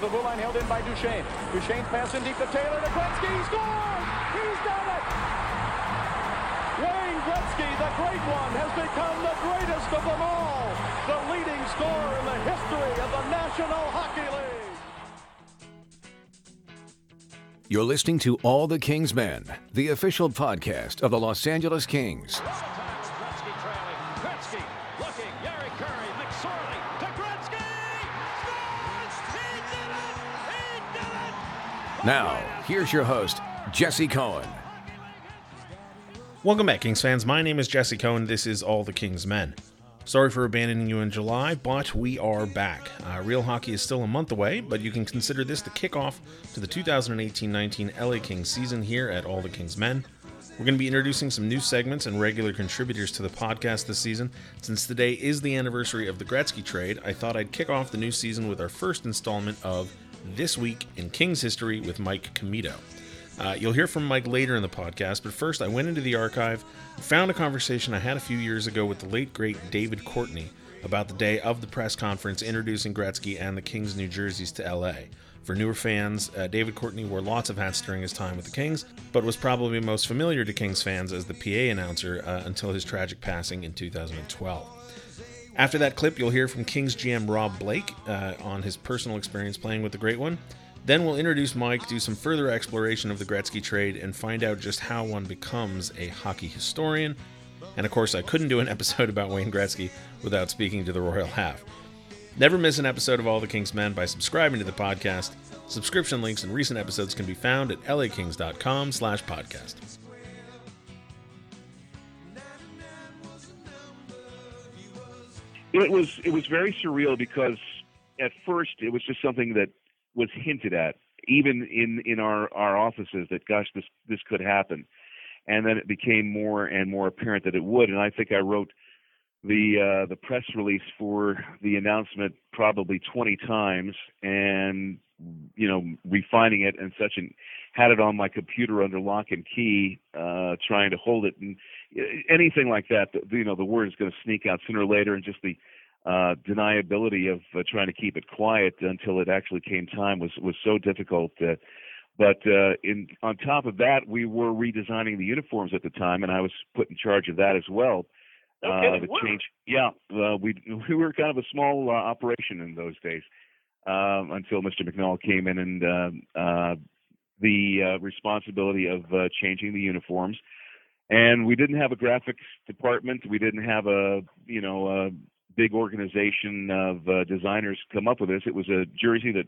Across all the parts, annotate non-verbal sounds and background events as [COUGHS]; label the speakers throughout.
Speaker 1: the blue line, held in by Duchesne. Duchesne's pass in deep to Taylor to Gretzky. He scores! He's done it! Wayne Gretzky, the great one, has become the greatest of them all. The leading scorer in the history of the National Hockey League.
Speaker 2: You're listening to All the Kings Men, the official podcast of the Los Angeles Kings. Now, here's your host, Jesse Cohen.
Speaker 3: Welcome back, Kings fans. My name is Jesse Cohen. This is All the Kings Men. Sorry for abandoning you in July, but we are back. Uh, real hockey is still a month away, but you can consider this the kickoff to the 2018 19 LA Kings season here at All the Kings Men. We're going to be introducing some new segments and regular contributors to the podcast this season. Since today is the anniversary of the Gretzky trade, I thought I'd kick off the new season with our first installment of This Week in Kings History with Mike Commito. Uh, you'll hear from Mike later in the podcast, but first I went into the archive, found a conversation I had a few years ago with the late great David Courtney about the day of the press conference introducing Gretzky and the Kings' new jerseys to LA. For newer fans, uh, David Courtney wore lots of hats during his time with the Kings, but was probably most familiar to Kings fans as the PA announcer uh, until his tragic passing in 2012. After that clip, you'll hear from Kings GM Rob Blake uh, on his personal experience playing with the Great One. Then we'll introduce Mike, do some further exploration of the Gretzky trade, and find out just how one becomes a hockey historian. And of course, I couldn't do an [LAUGHS] episode about Wayne Gretzky without speaking to the Royal Half. Never miss an episode of All the King's Men by subscribing to the podcast. Subscription links and recent episodes can be found at lakings.com slash podcast.
Speaker 4: It was it was very surreal because at first it was just something that was hinted at even in in our our offices that gosh this this could happen. And then it became more and more apparent that it would. And i think i wrote the uh the press release for the announcement probably 20 times and you know refining it and such and had it on my computer under lock and key uh trying to hold it. And anything like that you know the word is going to sneak out sooner or later and just the uh deniability of uh, trying to keep it quiet until it actually came time was was so difficult uh, but uh in on top of that we were redesigning the uniforms at the time and I was put in charge of that as well
Speaker 5: Okay,
Speaker 4: uh the change yeah uh, we we were kind of a small uh, operation in those days um until Mr. McNall came in and um uh the uh, responsibility of uh, changing the uniforms and we didn't have a graphics department. We didn't have a you know a big organization of uh, designers come up with this. It was a jersey that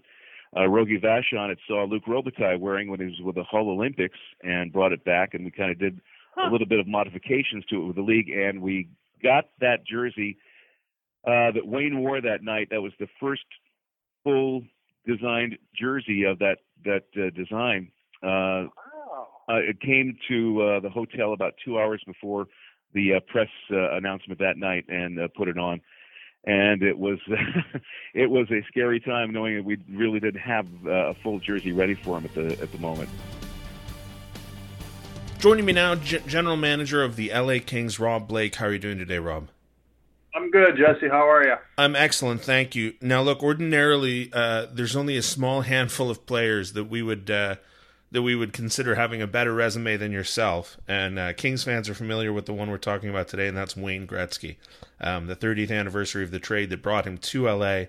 Speaker 4: uh, Rogie Vachon had saw Luc Robitaille wearing when he was with the Hull Olympics and brought it back. And we kind of did a little bit of modifications to it with the league. And we got that jersey uh, that Wayne wore that night. That was the first full designed jersey of that that uh, design. Uh, it came to uh, the hotel about two hours before the uh, press uh, announcement that night and uh, put it on. And it was [LAUGHS] it was a scary time knowing that we really didn't have uh, a full jersey ready for him at the at the moment.
Speaker 3: Joining me now, G- General Manager of the LA Kings, Rob Blake. How are you doing today, Rob?
Speaker 5: I'm good, Jesse. How are you?
Speaker 3: I'm excellent, thank you. Now, look, ordinarily, uh, there's only a small [LAUGHS] handful of players that we would uh, that we would consider having a better resume than yourself. And uh, Kings fans are familiar with the one we're talking about today, and that's Wayne Gretzky, um, the 30th anniversary of the trade that brought him to LA.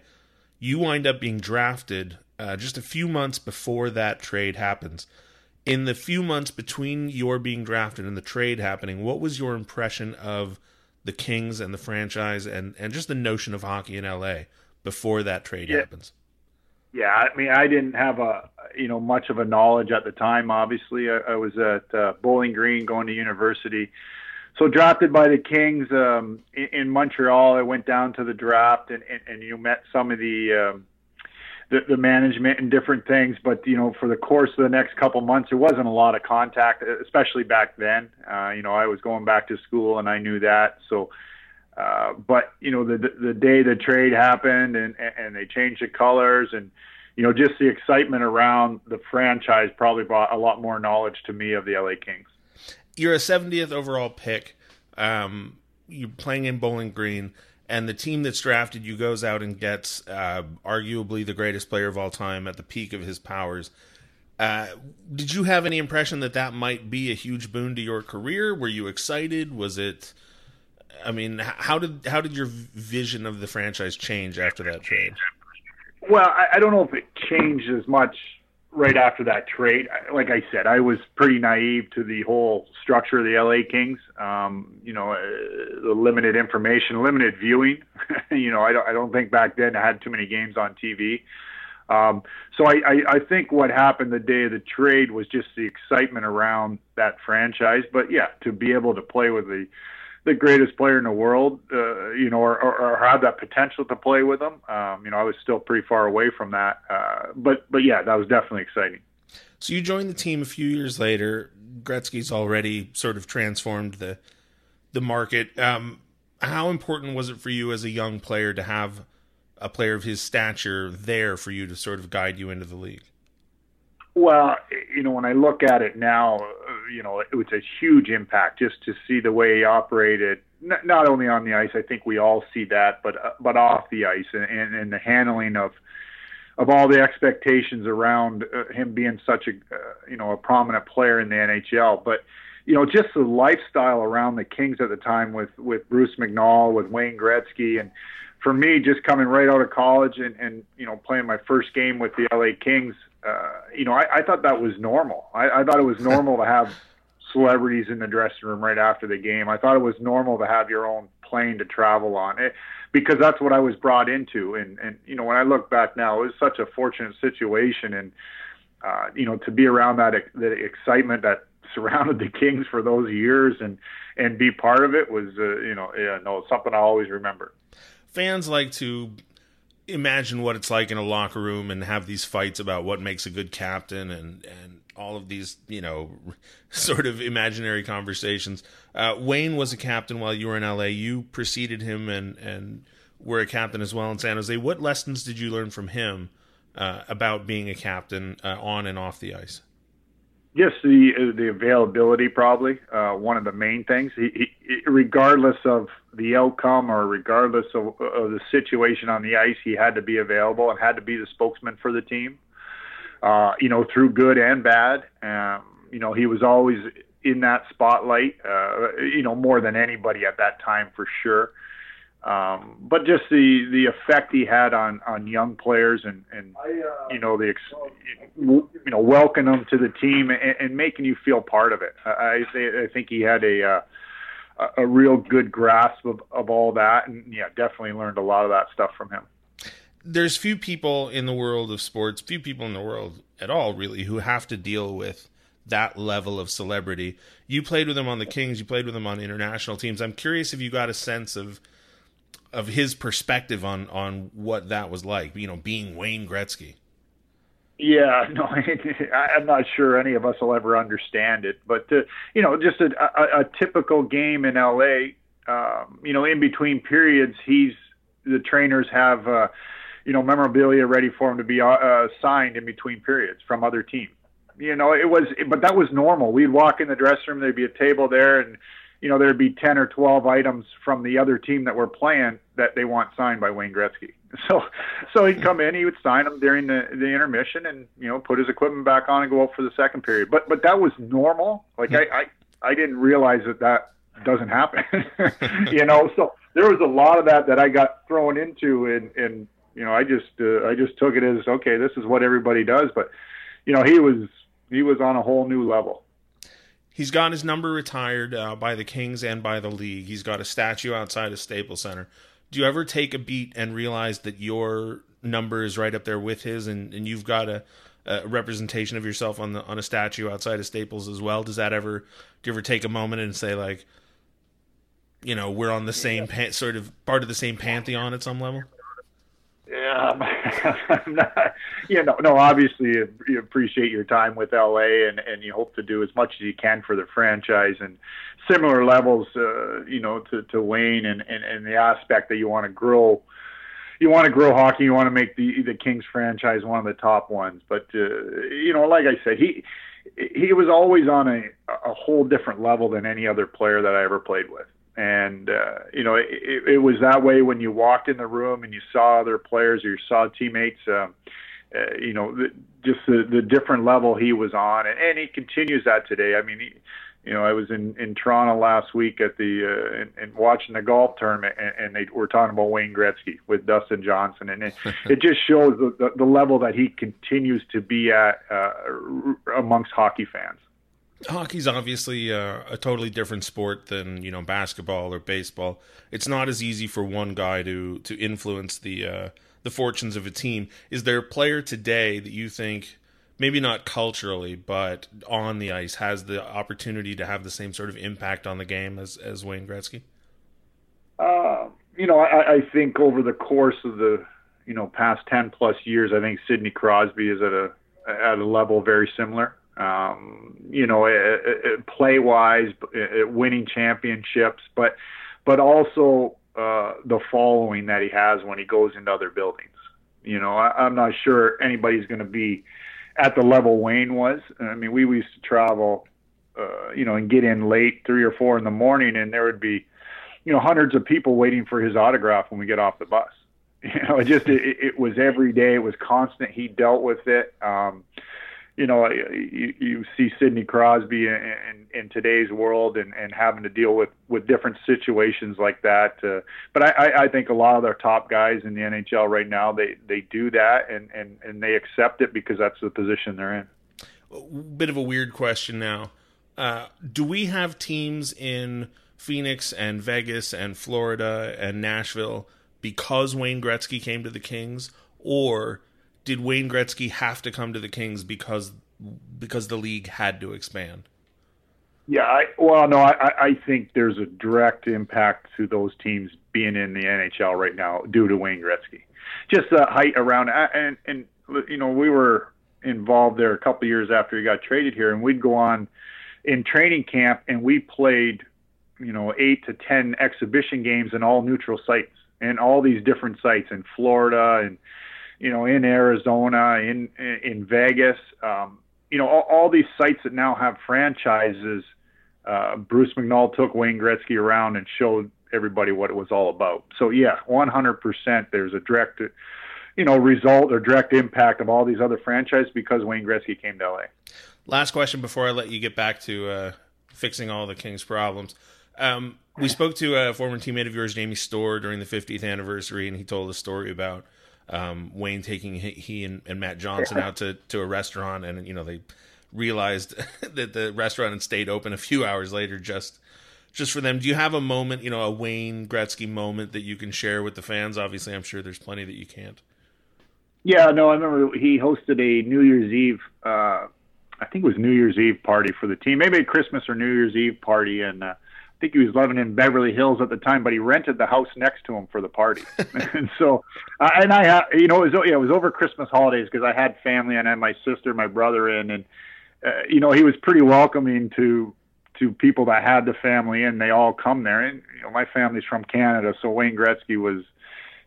Speaker 3: You wind up being drafted uh, just a few months before that trade happens. In the few months between your being drafted and the trade happening, what was your impression of the Kings and the franchise and, and just the notion of hockey in LA before that trade
Speaker 5: Yeah.
Speaker 3: happens?
Speaker 5: Yeah, I mean, I didn't have a you know much of a knowledge at the time. Obviously, I, I was at uh, Bowling Green going to university. So drafted by the Kings um, in, in Montreal. I went down to the draft and, and, and you met some of the, um, the the management and different things. But you know, for the course of the next couple months, there wasn't a lot of contact, especially back then. Uh, you know, I was going back to school and I knew that. So uh, but you know, the the day the trade happened and and they changed the colors and you know just the excitement around the franchise probably brought a lot more knowledge to me of the LA Kings.
Speaker 3: You're a 70th overall pick. Um, you're playing in Bowling Green, and the team that's drafted you goes out and gets uh, arguably the greatest player of all time at the peak of his powers. Uh, did you have any impression that that might be a huge boon to your career? Were you excited? Was it? I mean, how did how did your vision of the franchise change after that trade?
Speaker 5: Well, I, I don't know if it changed as much right after that trade. Like I said, I was pretty naive to the whole structure of the LA Kings. Um, you know, uh, the limited information, limited viewing. [LAUGHS] you know, I don't, I don't think back then I had too many games on TV. Um, so I, I, I think what happened the day of the trade was just the excitement around that franchise. But yeah, to be able to play with the the greatest player in the world, uh, you know, or, or, or have that potential to play with him. Um, you know, I was still pretty far away from that, uh, but but yeah, that was definitely exciting.
Speaker 3: So you joined the team a few years later. Gretzky's already sort of transformed the the market. Um, how important was it for you as a young player to have a player of his stature there for you to sort of guide you into the league?
Speaker 5: Well, you know, when I look at it now, you know, it was a huge impact just to see the way he operated. Not only on the ice, I think we all see that, but uh, but off the ice and, and, and the handling of of all the expectations around uh, him being such a uh, you know a prominent player in the NHL. But you know, just the lifestyle around the Kings at the time with with Bruce McNall, with Wayne Gretzky, and for me, just coming right out of college and and you know playing my first game with the LA Kings uh, you know, I, I thought that was normal. I, I thought it was [LAUGHS] normal to have celebrities in the dressing room right after the game. I thought it was normal to have your own plane to travel on it because that's what I was brought into. And, and, you know, when I look back now, it was such a fortunate situation. And, uh, you know, to be around that, that excitement that [LAUGHS] surrounded the Kings for those years and, and be part of it was, uh, you know, yeah, no, something I always remember.
Speaker 3: Fans like to imagine what it's like in a locker room and have these fights about what makes a good captain and and all of these you know [LAUGHS] sort of imaginary conversations. Uh, Wayne was a captain while you were in LA. You preceded him and and were a captain as well in San Jose. What lessons did you learn from him uh, about being a captain uh, on and off the ice?
Speaker 5: Just the the availability, probably uh, one of the main things. He, he, regardless of the outcome or regardless of, of, the situation on the ice, he had to be available and had to be the spokesman for the team. Uh, you know, through good and bad. Um, you know, he was always in that spotlight. Uh, you know, more than anybody at that time for sure. Um, but just the the effect he had on on young players and and you know the you know welcoming them to the team and, and making you feel part of it. I I think he had a uh, a real good grasp of of all that, and yeah, definitely learned a lot of that stuff from him.
Speaker 3: There's few people in the world of sports, few people in the world at all, really, who have to deal with that level of celebrity. You played with him on the Kings, you played with him on international teams. I'm curious if you got a sense of of his perspective on on what that was like. You know, being Wayne Gretzky.
Speaker 5: Yeah, [LAUGHS] no, I'm not sure any of us will ever understand it. But uh, you know, just a, a, a typical game in LA. Um, you know, in between periods, he's the trainers have uh, you know memorabilia ready for him to be uh, uh signed in between periods from other teams. You know, it was, but that was normal. We'd walk in the dressing room, there'd be a table there, and you know, there'd be 10 or 12 items from the other team that were playing that they want signed by Wayne Gretzky. [LAUGHS] So, so he'd come in, he would sign them during the, the intermission and, you know, put his equipment back on and go out for the second period. But, but that was normal. Like I, I, I didn't realize that that doesn't happen, [LAUGHS] you know? So there was a lot of that that I got thrown into and, and, you know, I just, uh, I just took it as, okay, this is what everybody does. But, you know, he was, he was on a whole new level.
Speaker 3: He's got his number retired uh, by the Kings and by the league. He's got a statue outside of Staples Center. Do you ever take a beat and realize that your number is right up there with his, and, and you've got a, a representation of yourself on the on a statue outside of Staples as well? Does that ever do you ever take a moment and say like, you know, we're on the same pa- sort of part of the same pantheon at some level?
Speaker 5: Um, [LAUGHS] I'm not, you know, no, obviously you appreciate your time with LA and, and you hope to do as much as you can for the franchise and similar levels, uh, you know, to, to Wayne and, and, and the aspect that you want to grow, you want to grow hockey, you want to make the, the Kings franchise one of the top ones. But, uh, you know, like I said, he, he was always on a, a whole different level than any other player that I ever played with. And uh, you know it, it, was that way when you walked in the room and you saw other players or you saw teammates. Um, uh, you know, the, just the the different level he was on, and, and he continues that today. I mean, he, you know, I was in in Toronto last week at the uh, and, and watching the golf tournament, and, and they were talking about Wayne Gretzky with Dustin Johnson, and it, [LAUGHS] it just shows the, the the level that he continues to be at uh, amongst hockey fans
Speaker 3: hockey's obviously uh, a totally different sport than you know basketball or baseball. It's not as easy for one guy to to influence the uh, the fortunes of a team. Is there a player today that you think maybe not culturally but on the ice has the opportunity to have the same sort of impact on the game as as Wayne Gretzky?
Speaker 5: Uh, you know, I, I think over the course of the you know past ten plus years, I think Sidney Crosby is at a at a level very similar um, you know, play wise, winning championships, but but also uh, the following that he has when he goes into other buildings. You know, I, I'm not sure anybody's going to be at the level Wayne was. I mean, we used to travel, uh, you know, and get in late, three or four in the morning, and there would be, you know, hundreds of people waiting for his autograph when we get off the bus. [LAUGHS] You know, it just it, it was every day. It was constant. He dealt with it. Um, you know, you, you see Sidney Crosby in, in, in today's world and, and having to deal with, with different situations like that. Uh, but I, I think a lot of their top guys in the NHL right now, they, they do that and, and, and they accept it because that's the position they're in.
Speaker 3: Bit of a weird question now. Uh, do we have teams in Phoenix and Vegas and Florida and Nashville because Wayne Gretzky came to the Kings, or did Wayne Gretzky have to come to the Kings because because the league had to expand?
Speaker 5: Yeah, I, well, no, I, I think there's a direct impact to those teams being in the NHL right now due to Wayne Gretzky. Just the height around, and and you know we were involved there a couple years after he got traded here, and we'd go on in training camp, and we played, you know, eight to ten exhibition games in all neutral sites, and all these different sites in Florida and you know, in Arizona, in in Vegas, um, you know, all, all these sites that now have franchises. Uh, Bruce McNall took Wayne Gretzky around and showed everybody what it was all about. So yeah, 100%. There's a direct, you know, result or direct impact of all these other franchises because Wayne Gretzky came to LA.
Speaker 3: Last question before I let you get back to uh, fixing all the Kings' problems. Um, we spoke to a former teammate of yours, Jamie Storr, during the 50th anniversary, and he told a story about um, Wayne taking he, he and, and, Matt Johnson out to, to a restaurant, and you know they realized [LAUGHS] that the restaurant had stayed open a few hours later just just for them. Do you have a moment, you know, a Wayne Gretzky moment that you can share with the fans? Obviously, I'm sure there's plenty that you can't.
Speaker 5: Yeah, no, I remember he hosted a New Year's Eve. Uh, I think it was New Year's Eve party for the team, maybe a Christmas or New Year's Eve party, and uh, think he was living in Beverly Hills at the time, but he rented the house next to him for the party. [LAUGHS] and so, uh, and I, had, you know, it was, yeah, it was over Christmas holidays because I had family and I had my sister, my brother in, and uh, you know, he was pretty welcoming to to people that had the family in. They all come there, and you know, my family's from Canada, so Wayne Gretzky was,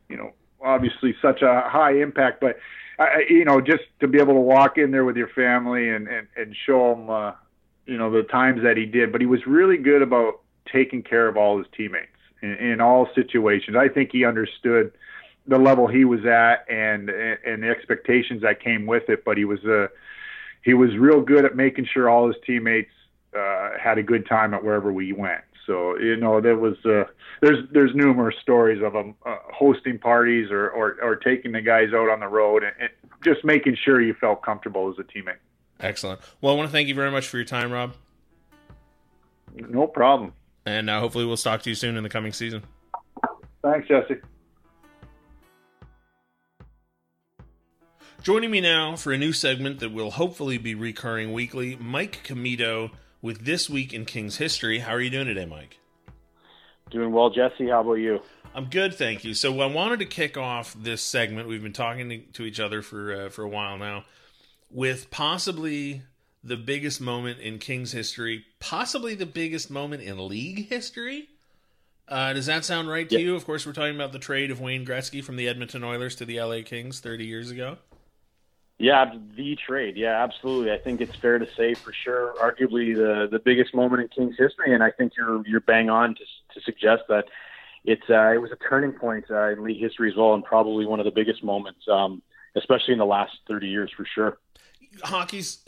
Speaker 5: you know, obviously such a high impact, but. I, you know, just to be able to walk in there with your family and and, and show them, uh, you know, the times that he did. But he was really good about taking care of all his teammates in, in all situations. I think he understood the level he was at and and the expectations that came with it. But he was uh, he was real good at making sure all his teammates uh, had a good time at wherever we went. So you know there was uh, there's there's numerous stories of him uh, hosting parties or, or or taking the guys out on the road and, and just making sure you felt comfortable as a teammate.
Speaker 3: Excellent. Well, I want to thank you very much for your time, Rob.
Speaker 5: No problem
Speaker 3: and uh, hopefully we'll talk to you soon in the coming season.
Speaker 5: Thanks, Jesse.
Speaker 3: Joining me now for a new segment that will hopefully be recurring weekly, Mike Commito with This Week in King's History. How are you doing today, Mike?
Speaker 6: Doing well, Jesse. How about you?
Speaker 3: I'm good, thank you. So I wanted to kick off this segment. We've been talking to, each other for uh, for a while now, with possibly the biggest moment in Kings history, possibly the biggest moment in league history. Uh, does that sound right to yeah. you? Of course, we're talking about the trade of Wayne Gretzky from the Edmonton Oilers to the LA Kings 30 years ago.
Speaker 6: Yeah, the trade. Yeah, absolutely. I think it's fair to say for sure, arguably the the biggest moment in Kings history, and I think you're you're bang on to to suggest that it's uh, it was a turning point uh, in league history as well, and probably one of the biggest moments, um, especially in the last thirty years for sure.
Speaker 3: Hockey's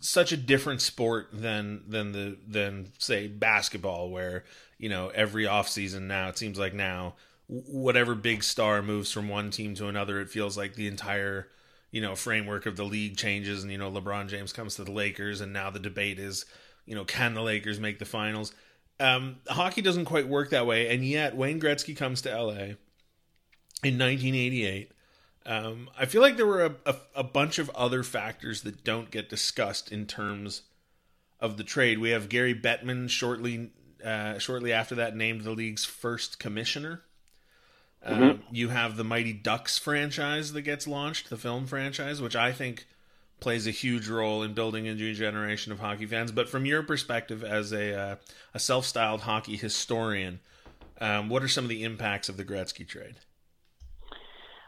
Speaker 3: such a different sport than than the than say basketball, where you know every offseason now it seems like now whatever big star moves from one team to another, it feels like the entire you know framework of the league changes and you know LeBron James comes to the Lakers and now the debate is you know can the Lakers make the finals? Um, hockey doesn't quite work that way and yet Wayne Gretzky comes to LA in 1988 um, I feel like there were a, a, a, bunch of other factors that don't get discussed in terms of the trade. We have Gary Bettman shortly uh, shortly after that named the league's first commissioner. Mm-hmm. Um, you have the Mighty Ducks franchise that gets launched, the film franchise, which I think plays a huge role in building a new generation of hockey fans. But from your perspective as a uh, a self-styled hockey historian, um, what are some of the impacts of the Gretzky trade?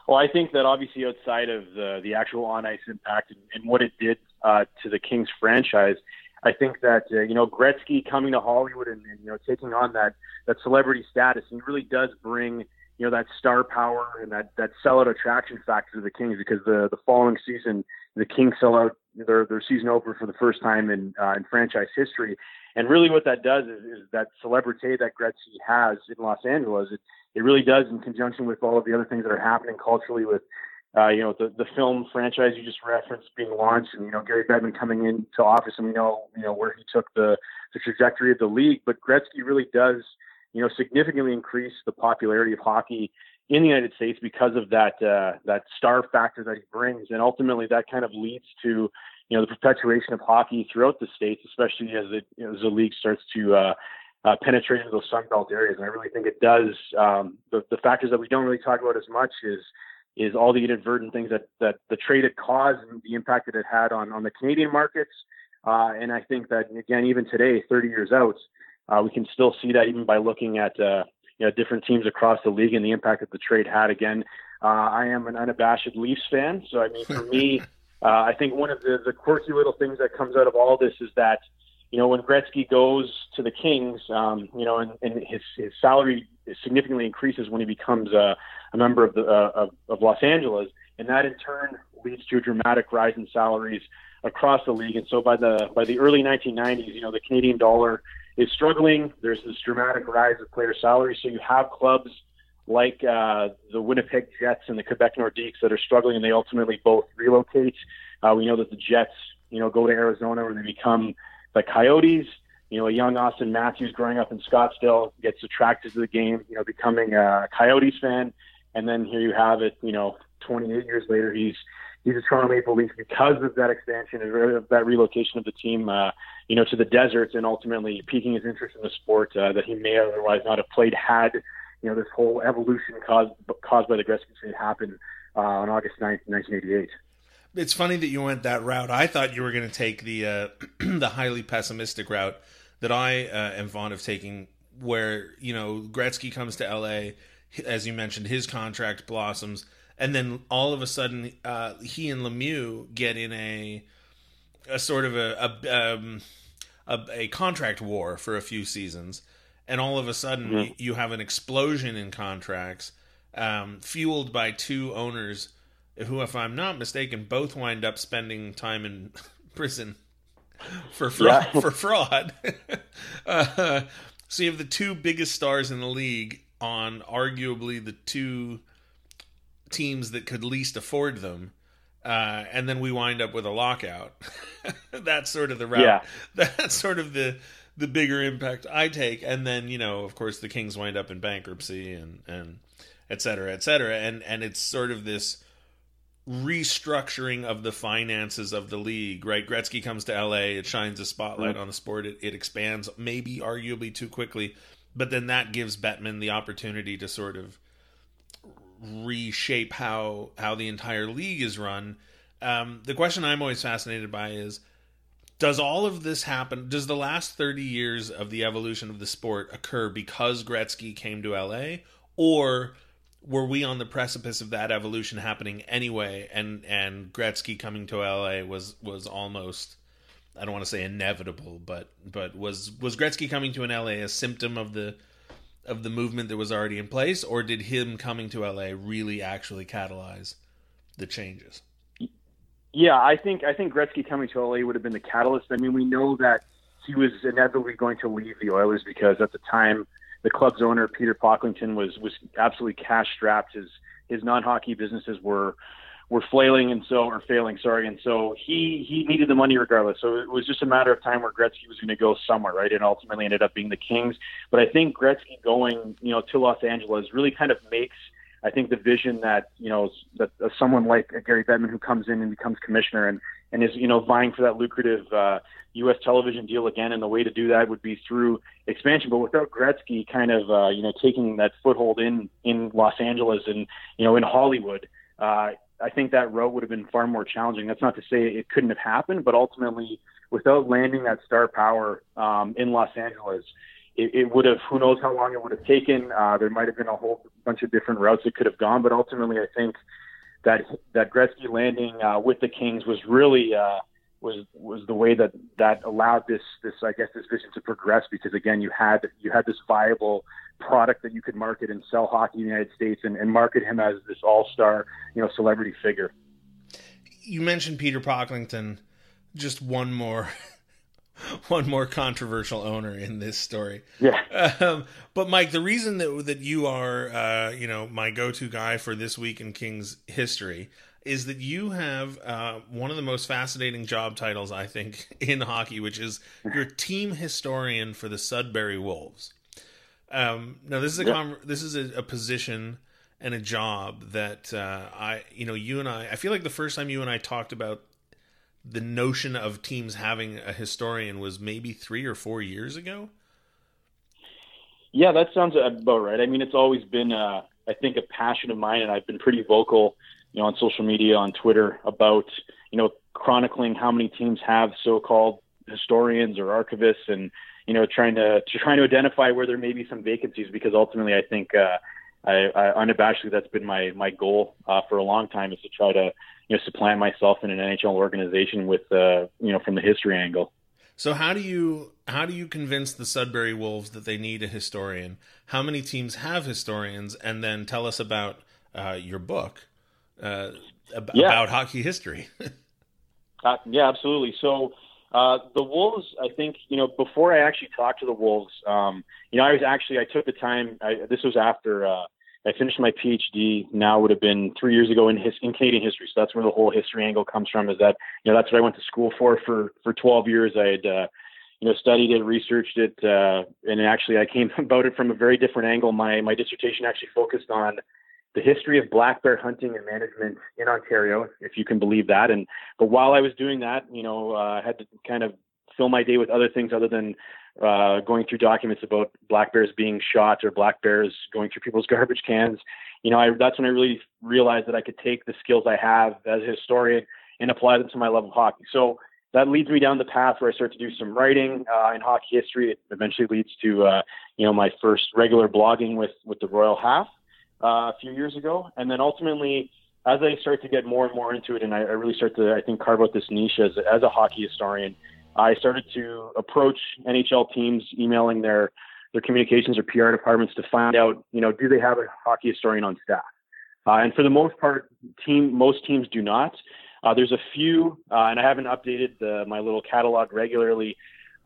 Speaker 6: Well, I think that obviously outside of the the actual on ice impact and, and what it did uh, to the Kings franchise, I think that uh, you know Gretzky coming to Hollywood and, and you know taking on that that celebrity status, he really does bring you know that star power and that that sellout attraction factor to the Kings because the the following season the Kings sell out their their season opener for the first time in uh, in franchise history, and really what that does is, is that celebrity that Gretzky has in Los Angeles. It it really does in conjunction with all of the other things that are happening culturally with. Uh, you know the the film franchise you just referenced being launched, and you know Gary Bettman coming into office, and we know you know where he took the the trajectory of the league. But Gretzky really does you know, significantly increase the popularity of hockey in the United States because of that uh, that star factor that he brings, and ultimately that kind of leads to you know the perpetuation of hockey throughout the states, especially as it you know, as the league starts to uh, uh, penetrate those Sun Belt areas. And I really think it does. Um, the, the factors that we don't really talk about as much is is all the inadvertent things that that the trade had caused and the impact that it had on on the Canadian markets. Uh, and I think that again, even today, 30 years out, uh, we can still see that even by looking at uh, you know different teams across the league and the impact that the trade had. Again, uh, I am an unabashed Leafs fan, so I mean for me, [LAUGHS] uh, I think one of the, the quirky little things that comes out of all this is that you know when Gretzky goes to the Kings, um, you know, and, and his his salary significantly increases when he becomes a, a member of the uh, of, of Los Angeles, and that in turn leads to a dramatic rise in salaries across the league. And so by the by the early 1990s, you know, the Canadian dollar is struggling. There's this dramatic rise of player salaries. So you have clubs like uh, the Winnipeg Jets and the Quebec Nordiques that are struggling, and they ultimately both relocate. Uh, we know that the Jets, you know, go to Arizona where they become the Coyotes. You know, a young Auston Matthews growing up in Scottsdale gets attracted to the game, you know, becoming a Coyotes fan. And then here you have it, you know, 28 years later, he's he's a Toronto Maple Leaf because of that expansion and that relocation of the team, uh, you know, to the deserts and ultimately piquing his interest in the sport uh, that he may otherwise not have played had, you know, this whole evolution caused caused by the Gretzky trade happened uh, on August 9th, 1988.
Speaker 3: It's funny that you went that route. I thought you were going to take the uh, [CLEARS THROAT] the highly pessimistic route that I uh, am fond of taking, where you know Gretzky comes to L.A. As you mentioned, his contract blossoms and then all of a sudden uh, he and Lemieux get in a a sort of a a, um, a, a contract war for a few seasons, and all of a sudden mm-hmm. you have an explosion in contracts, um, fueled by two owners who, if I'm not mistaken, both wind up spending time in [LAUGHS] prison for fraud. Yeah. [LAUGHS] for fraud. [LAUGHS] uh, so you have the two biggest stars in the league on arguably the two teams that could least afford them. Uh, and then we wind up with a lockout. that's sort of the route. Yeah. That's sort of the the bigger impact I take. And then you know, of course, the Kings wind up in bankruptcy and and et cetera, et cetera. And and it's sort of this restructuring of the finances of the league. Right, Gretzky comes to LA. It shines a spotlight mm-hmm. on the sport. It, it expands, maybe arguably too quickly, but then that gives Bettman the opportunity to sort of reshape how how the entire league is run. Um, the question I'm always fascinated by is does all of this happen does the last 30 years of the evolution of the sport occur because Gretzky came to LA or were we on the precipice of that evolution happening anyway? And and Gretzky coming to LA was was almost I don't want to say inevitable, but but was was Gretzky coming to an LA a symptom of the of the movement that was already in place, or did him coming to LA really actually catalyze the changes?
Speaker 6: Yeah, I think I think Gretzky coming to LA would have been the catalyst. I mean, we know that he was inevitably going to leave the Oilers because at the time the club's owner Peter Pocklington was was absolutely cash strapped. His his non hockey businesses were were flailing and so or failing, sorry, and so he he needed the money regardless. So it was just a matter of time where Gretzky was going to go somewhere, right? And ultimately ended up being the Kings. But I think Gretzky going, you know, to Los Angeles really kind of makes I think the vision that you know that uh, someone like Gary Bettman who comes in and becomes commissioner and and is you know vying for that lucrative uh, U.S. television deal again, and the way to do that would be through expansion. But without Gretzky, kind of uh, you know taking that foothold in in Los Angeles and you know in Hollywood, uh, I think that road would have been far more challenging. That's not to say it couldn't have happened, but ultimately, without landing that star power um, in Los Angeles, it, it would have. Who knows how long it would have taken? Uh, there might have been a whole bunch of different routes it could have gone, but ultimately, I think that that Gretzky landing uh, with the Kings was really. Uh, was was the way that that allowed this this I guess this vision to progress because again you had you had this viable product that you could market and sell hockey in the United States and, and market him as this all star you know celebrity figure.
Speaker 3: You mentioned Peter Pocklington. Just one more [LAUGHS] [LAUGHS] one more controversial owner in this story.
Speaker 6: Yeah.
Speaker 3: Um, but Mike, the reason that that you are, uh, you know, my go-to guy for this week in Kings history is that you have uh, one of the most fascinating job titles I think [LAUGHS] in hockey, which is you're team historian for the Sudbury Wolves. Um, now, this is a com- this is a, a, position and a job that uh, I, you know, you and I. I feel like the first time you and I talked about the notion of teams having a historian was maybe three or four years ago.
Speaker 6: Yeah, that sounds about right. I mean, it's always been, uh, I think, a passion of mine, and I've been pretty vocal, you know, on social media, on Twitter, about you know chronicling how many teams have so-called historians or archivists, and you know, trying to, to trying to identify where there may be some vacancies, because ultimately, I think. Uh, I, I unabashedly that's been my my goal uh, for a long time is to try to you know supplant myself in an NHL organization with uh, you know from the history angle.
Speaker 3: So how do you how do you convince the Sudbury Wolves that they need a historian? How many teams have historians? And then tell us about uh, your book uh, ab- yeah. about hockey history. [LAUGHS]
Speaker 6: uh, yeah, absolutely. So uh, the Wolves, I think, you know, before I actually talked to the Wolves, um, you know, I was actually I took the time. I, this was after uh, I finished my PhD. Now would have been three years ago in his, in Canadian history. So that's where the whole history angle comes from. Is that you know that's what I went to school for for for 12 years. I had uh, you know studied it, researched it, uh, and actually I came [LAUGHS] about it from a very different angle. My my dissertation actually focused on the history of black bear hunting and management in Ontario, if you can believe that. And but while I was doing that, you know, uh, I had to kind of fill my day with other things other than uh, going through documents about black bears being shot or black bears going through people's [LAUGHS] garbage cans. You know, I, that's when I really realized that I could take the skills I have as a historian and apply them to my love of hockey. So that leads me down the path where I start to do some writing uh, in hockey history. It eventually leads to, uh, you know, my first regular blogging with with the Royal Half uh, a few years ago, and then ultimately, as I start to get more and more into it, and I, I really start to, I think, carve out this niche as as a hockey historian, I started to approach NHL teams, emailing their their communications or PR departments to find out, you know, do they have a hockey historian on staff? Uh, and for the most part, team most teams do not. Uh, there's a few, uh, and I haven't updated the, my little catalog regularly,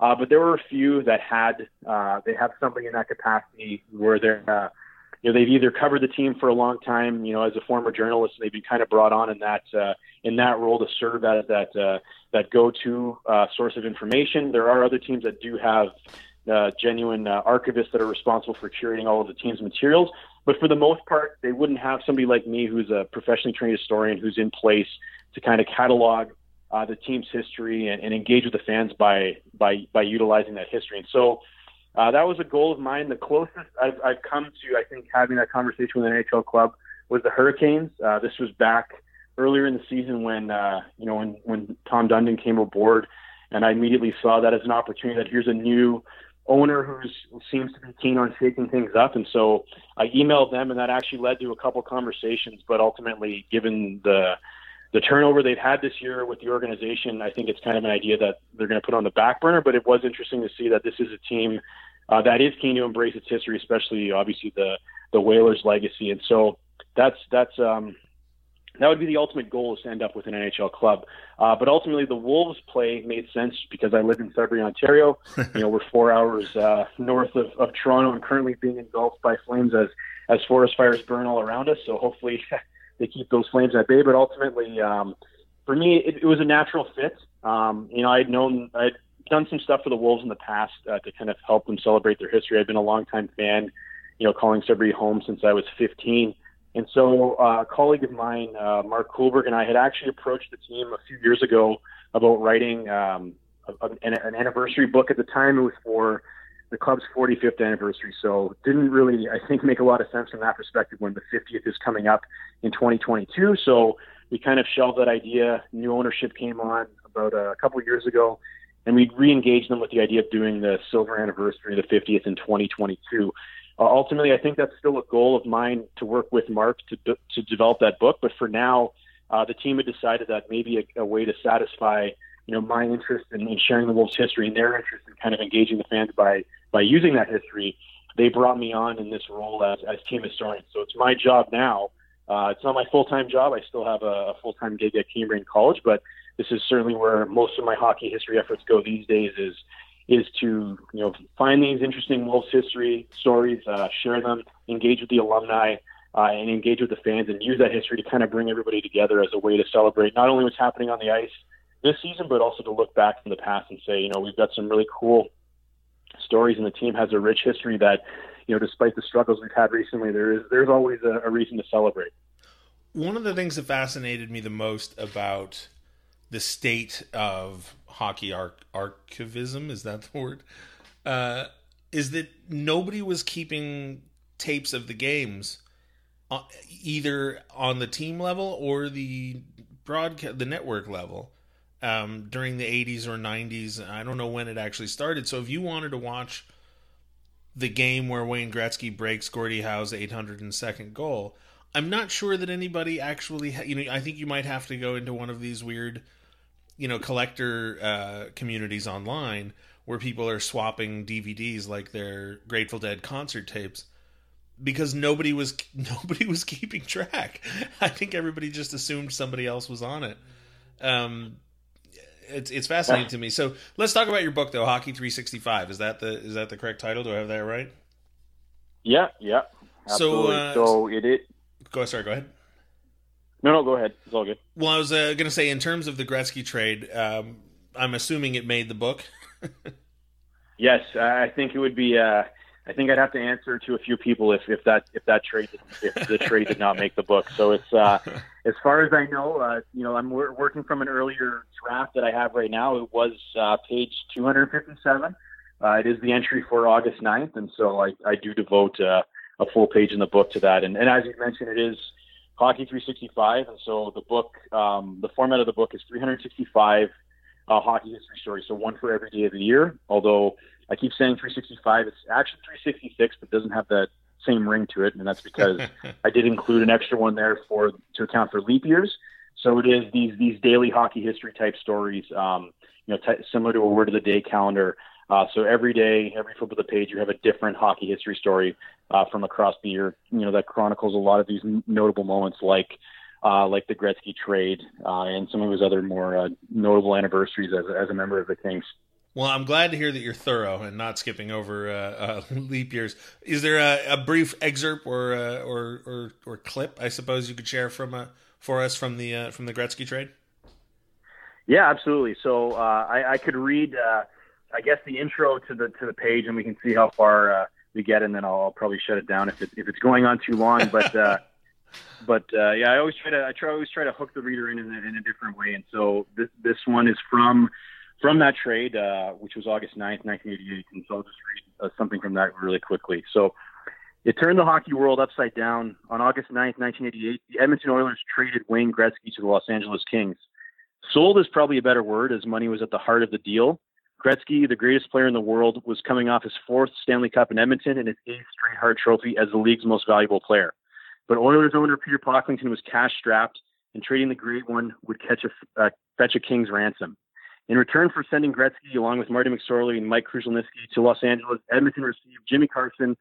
Speaker 6: uh, but there were a few that had uh, they have somebody in that capacity where they're uh, you know they've either covered the team for a long time, you know, as a former journalist, they've been kind of brought on in that uh, in that role to serve as that uh, that go-to uh, source of information. There are other teams that do have uh, genuine uh, archivists that are responsible for curating all of the team's materials, but for the most part, they wouldn't have somebody like me who's a professionally trained historian who's in place to kind of catalog uh, the team's history and, and engage with the fans by by by utilizing that history. And so uh, that was a goal of mine. The closest I've, I've come to, I think, having that conversation with an NHL club was the Hurricanes. Uh, this was back earlier in the season when, uh, you know, when, when Tom Dundon came aboard, and I immediately saw that as an opportunity that here's a new owner who seems to be keen on shaking things up. And so I emailed them, and that actually led to a couple conversations. But ultimately, given the the turnover they've had this year with the organization, I think it's kind of an idea that they're going to put on the back burner. But it was interesting to see that this is a team uh, that is keen to embrace its history, especially obviously the the Whalers' legacy. And so that's that's um, that would be the ultimate goal is to end up with an NHL club. Uh, but ultimately, the Wolves play made sense because I live in Sudbury, Ontario. [LAUGHS] you know, we're four hours uh, north of, of Toronto and currently being engulfed by flames as as forest fires burn all around us. So hopefully, [LAUGHS] they keep those flames at bay. But ultimately, um, for me, it, it was a natural fit. Um, you know, I'd known I'd done some stuff for the Wolves in the past uh, to kind of help them celebrate their history. I've been a longtime fan. You know, calling Sudbury home since I was 15. And so uh, a colleague of mine, uh, Mark Kuhlberg, and I had actually approached the team a few years ago about writing um, a, an, an anniversary book. At the time, it was for the club's 45th anniversary. So didn't really, I think, make a lot of sense from that perspective when the 50th is coming up in 2022. So we kind of shelved that idea. New ownership came on about a couple of years ago, and we re-engaged them with the idea of doing the silver anniversary, the 50th in 2022 uh, ultimately, I think that's still a goal of mine to work with Mark to to develop that book. But for now, uh, the team had decided that maybe a, a way to satisfy you know my interest in, in sharing the Wolves' history and their interest in kind of engaging the fans by by using that history, they brought me on in this role as, as team historian. So it's my job now. Uh, it's not my full time job. I still have a, a full time gig at Cambrian College, but this is certainly where most of my hockey history efforts go these days. Is is to you know find these interesting Wolves history stories, uh, share them, engage with the alumni, uh, and engage with the fans, and use that history to kind of bring everybody together as a way to celebrate not only what's happening on the ice this season, but also to look back in the past and say, you know, we've got some really cool stories, and the team has a rich history that, you know, despite the struggles we've had recently, there is there's always a, a reason to celebrate.
Speaker 3: One of the things that fascinated me the most about the state of hockey arch- archivism is that the word? Uh, is that nobody was keeping tapes of the games uh, either on the team level or the broadcast the network level um, during the 80s or 90s i don't know when it actually started. So if you wanted to watch the game where wayne gretzky breaks gordie howe's 802nd goal i'm not sure that anybody actually ha- you know i think you might have to go into one of these weird you know collector uh, communities online where people are swapping DVDs like their Grateful Dead concert tapes because nobody was [LAUGHS] nobody was keeping track. [LAUGHS] I think everybody just assumed somebody else was on it. Um, it's it's fascinating to me. So let's talk about your book though, Hockey 365. Is that the is that the correct title? Do I have that right?
Speaker 6: Yeah, yeah. Absolutely. So uh, so it it.
Speaker 3: Go sorry. Go ahead.
Speaker 6: No, no, go ahead. It's all good.
Speaker 3: Well, I was uh, going to say, in terms of the Gretzky trade, um, I'm assuming it made the book. [LAUGHS]
Speaker 6: yes, I think it would be. Uh, I think I'd have to answer to a few people if, if that if that trade if the trade did not make the book. So it's uh, as far as I know, uh, you know, I'm working from an earlier draft that I have right now. It was uh, page 257. Uh, it is the entry for August 9th, and so I, I do devote uh, a full page in the book to that. And, and as you mentioned, it is Hockey 365, and so the book, um, the format of the book is 365 uh, hockey history stories, so one for every day of the year. Although I keep saying 365, it's actually 366, but doesn't have that same ring to it, and that's because [LAUGHS] I did include an extra one there for to account for leap years. So it is these these daily hockey history type stories, um, you know, t- similar to a word of the day calendar. Uh, so every day, every flip of the page, you have a different hockey history story uh, from across the year. You know that chronicles a lot of these notable moments, like uh, like the Gretzky trade uh, and some of his other more uh, notable anniversaries as, as a member of the Kings.
Speaker 3: Well, I'm glad to hear that you're thorough and not skipping over uh, uh, [LAUGHS] leap years. Is there a, a brief excerpt or, uh, or, or or clip, I suppose, you could share from uh, for us from the uh, from the Gretzky trade?
Speaker 6: Yeah, absolutely. So uh, I, I, could read, I guess, the intro to the to the page, and we can see how far we get, and then I'll, probably shut it down if it, if it's going on too long. [LAUGHS] But but yeah, I always try to I try always try to hook the reader in in a, in a different way, and so this this one is from from that trade, uh, which was August 9th, 1988. And so I'll just read uh, something from that really quickly. So it turned the hockey world upside down. On August 9th, 1988, the Edmonton Oilers traded Wayne Gretzky to the Los Angeles Kings. Sold is probably a better word, as money was at the heart of the deal. Gretzky, the greatest player in the world, was coming off his fourth Stanley Cup in Edmonton and his eighth straight Hart Trophy as the league's most valuable player. But Oilers owner Peter Pocklington was cash strapped, and trading the great one would catch a, uh, fetch a king's ransom. In return for sending Gretzky along with Marty McSorley and Mike Krushelnyski to Los Angeles, Edmonton received Jimmy Carson,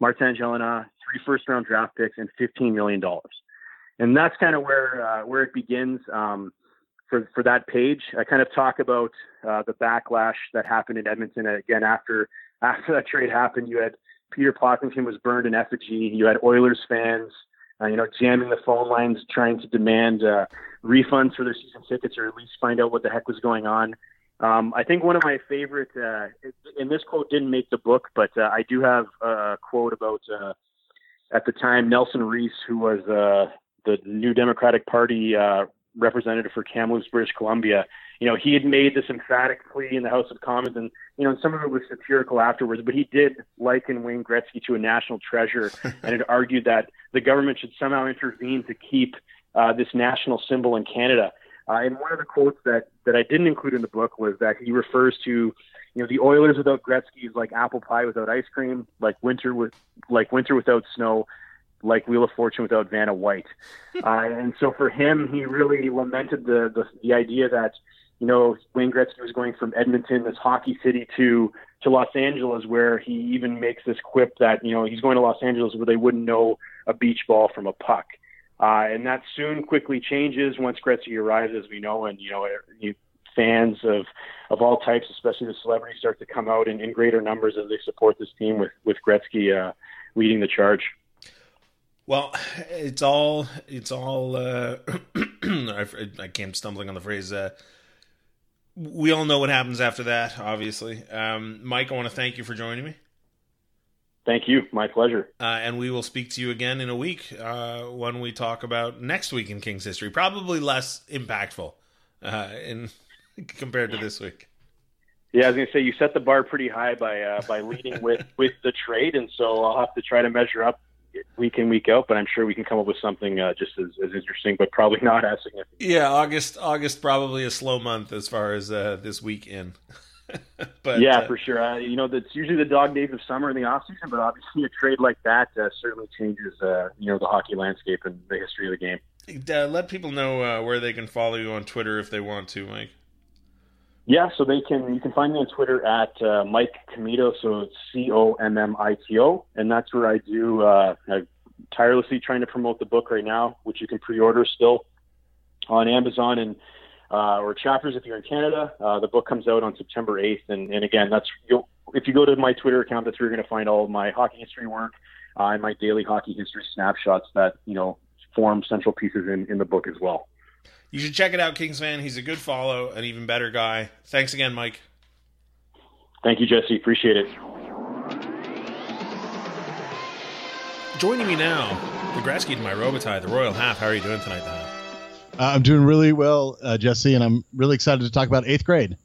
Speaker 6: Martin Gelinas, three first-round draft picks, and $15 million. And that's kind of where uh, where it begins. Um, for for that page. I kind of talk about uh, the backlash that happened in Edmonton again after after that trade happened. You had Peter Pocklington was burned in effigy. You had Oilers fans, uh, you know, jamming the phone lines trying to demand uh, refunds for their season tickets or at least find out what the heck was going on. Um, I think one of my favorite, uh, and this quote didn't make the book, but uh, I do have a quote about uh, at the time Nelson Rees, who was the New Democratic Party representative for Kamloops, British Columbia, you know, he had made this emphatic plea in the House of Commons, and you know, some of it was satirical afterwards. But he did liken Wayne Gretzky to a national treasure, [LAUGHS] and had argued that the government should somehow intervene to keep uh, this national symbol in Canada. Uh, and one of the quotes that that I didn't include in the book was that he refers to, you know, the Oilers without Gretzky is like apple pie without ice cream, like winter with like winter without snow, like Wheel of Fortune without Vanna White. [LAUGHS] Uh, and so for him, he really lamented the, the the idea that you know Wayne Gretzky was going from Edmonton, this hockey city, to to Los Angeles, where he even makes this quip that you know he's going to Los Angeles where they wouldn't know a beach ball from a puck. Uh, and that soon quickly changes once Gretzky arrives, as we know, and you know you, fans of of all types, especially the celebrities, start to come out in, in greater numbers as they support this team with with Gretzky uh, leading the charge.
Speaker 3: Well, it's all it's all. Uh, [CLEARS THROAT] I, I came stumbling on the phrase. Uh, we all know what happens after that. Obviously, um, Mike, I want to thank you for joining me.
Speaker 6: Thank you, my pleasure.
Speaker 3: Uh, and we will speak to you again in a week uh, when we talk about next week in King's history. Probably less impactful uh, in [LAUGHS] compared to this week.
Speaker 6: Yeah, I was going to say you set the bar pretty high by uh, by leading with with the trade, and so I'll have to try to measure up week in week out, but I'm sure we can come up with something uh, just as, as interesting, but probably [LAUGHS] not as significant.
Speaker 3: Yeah, August August probably a slow month as far as uh, this week in. [LAUGHS]
Speaker 6: but yeah, uh, for sure. Uh, you know, that's usually the dog days of summer in the off season, but obviously a trade like that uh, certainly changes uh, you know the hockey landscape and the history of the game.
Speaker 3: let people know where they can follow you on Twitter if they want to, Mike.
Speaker 6: Yeah, so they can. You can find me on Twitter at uh, Mike Commito, so C O M M I T O, and that's where I do. Uh, I'm tirelessly trying to promote the book right now, which you can pre-order still on Amazon and uh, or chapters if you're in Canada. Uh, the book comes out on September 8th, and, and again, that's you'll, if you go to my Twitter account, that's where you're going to find all my hockey history work uh, and my daily hockey history snapshots that you know form central pieces in, in the book as well.
Speaker 3: You should check it out, Kings fan. He's a good follow, an even better guy. Thanks again, Mike.
Speaker 6: Thank you, Jesse. Appreciate it.
Speaker 3: Joining me now, the Gretzky to my Robitaille, the Royal Half. How are you doing tonight, the Half?
Speaker 7: Uh, I'm doing really well, uh, Jesse, and I'm really excited to talk about eighth grade.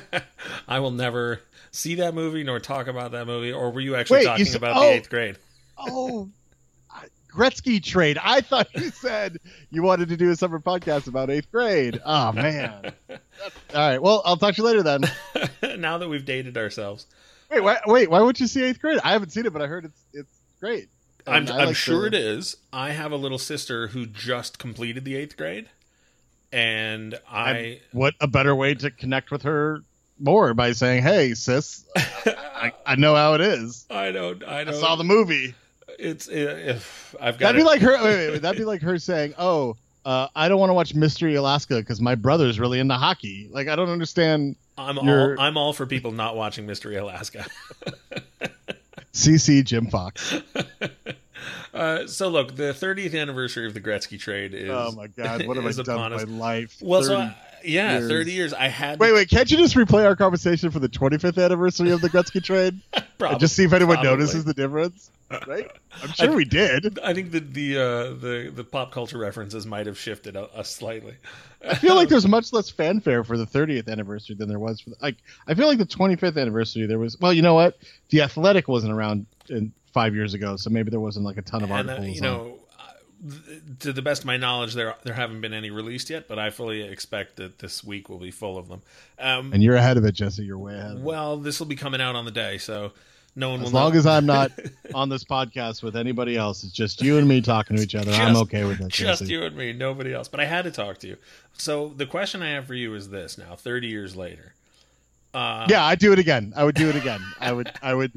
Speaker 7: [LAUGHS]
Speaker 3: I will never see that movie nor talk about that movie. Or were you actually Wait, talking you about oh, the eighth grade?
Speaker 7: oh, Gretzky trade. I thought you [LAUGHS] said you wanted to do a summer podcast about eighth grade. Oh [LAUGHS] man. All right. Well, I'll talk to you later then. [LAUGHS]
Speaker 3: now that we've dated ourselves.
Speaker 7: Wait, why, wait. Why would you see eighth grade? I haven't seen it, but I heard it's it's great.
Speaker 3: I'm, I'm sure the... it is. I have a little sister who just completed the eighth grade, and I. And
Speaker 7: what a better way to connect with her more by saying, "Hey, sis, I, I know how it is.
Speaker 3: I don't. I don't.
Speaker 7: I saw the movie."
Speaker 3: It's if I've got
Speaker 7: that'd be like her. Wait, wait, [LAUGHS] that'd be like her saying, "Oh, uh, I don't want to watch Mystery Alaska because my brother's really into hockey." Like I don't understand.
Speaker 3: I'm your... all I'm all for people not watching Mystery Alaska. [LAUGHS]
Speaker 7: CC Jim Fox. [LAUGHS]
Speaker 3: Uh, so look, the 30th anniversary of the Gretzky trade is.
Speaker 7: Oh my God! What have I done with my life?
Speaker 3: Well, so I, yeah, years. 30 years. I had.
Speaker 7: Wait, wait. Can't you just replay our conversation for the 25th anniversary of the Gretzky trade? Probably, just see if anyone probably. notices the difference. Right? I'm [LAUGHS] sure I, we did.
Speaker 3: I think that the uh, the the pop culture references might have shifted a, a slightly.
Speaker 7: I feel like there's [LAUGHS] much less fanfare for the 30th anniversary than there was for the, like. I feel like the 25th anniversary there was. Well, you know what? The Athletic wasn't around in five years ago, so maybe there wasn't like a ton of articles.
Speaker 3: And, uh, you know, to the best of my knowledge, there there haven't been any released yet, but I fully expect that this week will be full of them. Um,
Speaker 7: And you're ahead of it, Jesse. You're way ahead.
Speaker 3: Well, this will be coming out on the day, so no one
Speaker 7: As
Speaker 3: will.
Speaker 7: long
Speaker 3: know.
Speaker 7: as I'm not [LAUGHS] on this podcast with anybody else, it's just you and me talking to each other. I'm okay with it.
Speaker 3: just
Speaker 7: Jesse.
Speaker 3: you and me, nobody else. But I had to talk to you. So the question I have for you is this: Now, thirty years later, uh,
Speaker 7: Yeah, I'd do it again. I would do it again. I would. I would.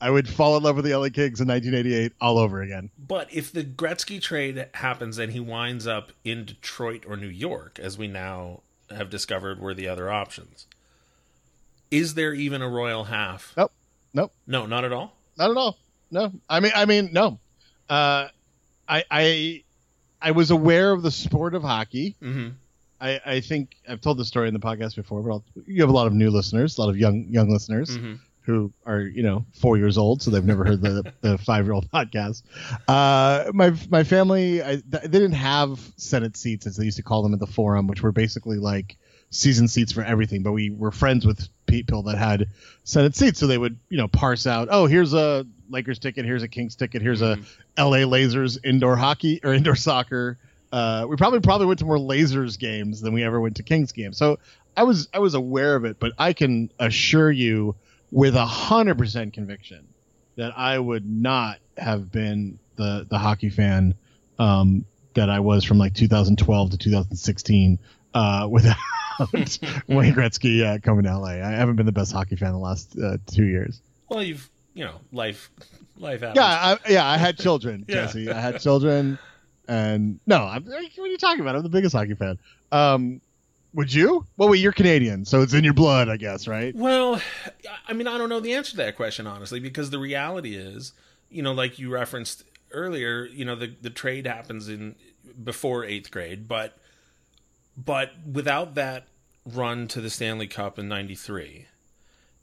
Speaker 7: I would fall in love with the LA Kings in 1988 all over again.
Speaker 3: But if the Gretzky trade happens and he winds up in Detroit or New York, as we now have discovered were the other options, is there even a Royal half?
Speaker 7: Nope. Nope.
Speaker 3: No, not at all.
Speaker 7: Not at all. No. I mean. I mean. No. Uh, I. I. I was aware of the sport of hockey.
Speaker 3: Mm-hmm.
Speaker 7: I, I think I've told this story in the podcast before, but I'll, you have a lot of new listeners, a lot of young young listeners
Speaker 3: Mm-hmm.
Speaker 7: Who are you know four years old, so they've never heard the, [LAUGHS] the five year old podcast. Uh, my my family I, they didn't have Senate seats as they used to call them at the forum, which were basically like season seats for everything. But we were friends with people that had Senate seats, so they would you know parse out. Oh, here's a Lakers ticket. Here's a Kings ticket. Here's a L.A. Lasers indoor hockey or indoor soccer. Uh, we probably probably went to more Lasers games than we ever went to Kings games. So I was I was aware of it, but I can assure you with a hundred percent conviction that I would not have been the the hockey fan um, that I was from like 2012 to 2016 uh, [LAUGHS] without [LAUGHS] Wayne Gretzky uh, coming to LA. I haven't been the best hockey fan the last uh, two years.
Speaker 3: Well, you've you know life life happens.
Speaker 7: Yeah, I, yeah, I had children, [LAUGHS]
Speaker 3: Yeah.
Speaker 7: Jesse. I had children, and no, I'm, what are you talking about? I'm the biggest hockey fan. Um, would you? Well, wait, you're Canadian, so it's in your blood, I guess, right?
Speaker 3: Well, I mean, I don't know the answer to that question honestly, because the reality is, you know, like you referenced earlier, you know, the the trade happens in before eighth grade, but but without that run to the Stanley Cup in '93,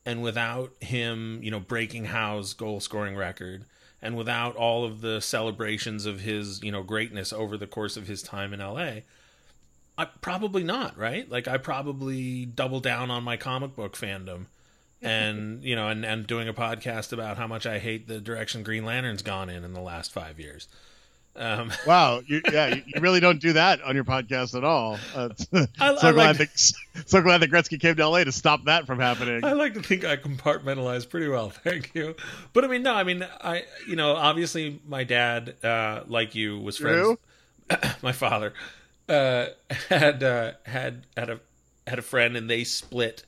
Speaker 3: and without him, you know, breaking Howe's goal scoring record, and without all of the celebrations of his, you know, greatness over the course of his time in LA. I probably not, right? Like I probably double down on my comic book fandom and [LAUGHS] you know and, and doing a podcast about how much I hate the direction Green Lantern's gone in in the last five years. Um, [LAUGHS]
Speaker 7: Wow, you, yeah, you, you really don't do that on your podcast at all. Uh, [LAUGHS]
Speaker 3: I-
Speaker 7: so
Speaker 3: I
Speaker 7: glad
Speaker 3: like-
Speaker 7: that so glad that Gretzky came to LA to stop that from happening.
Speaker 3: I like to think I compartmentalize pretty well, thank you. But I mean, no, I mean, I you know, obviously my dad, uh, like you, was friends. [COUGHS] my father uh, [LAUGHS] had uh, had had a had a friend, and they split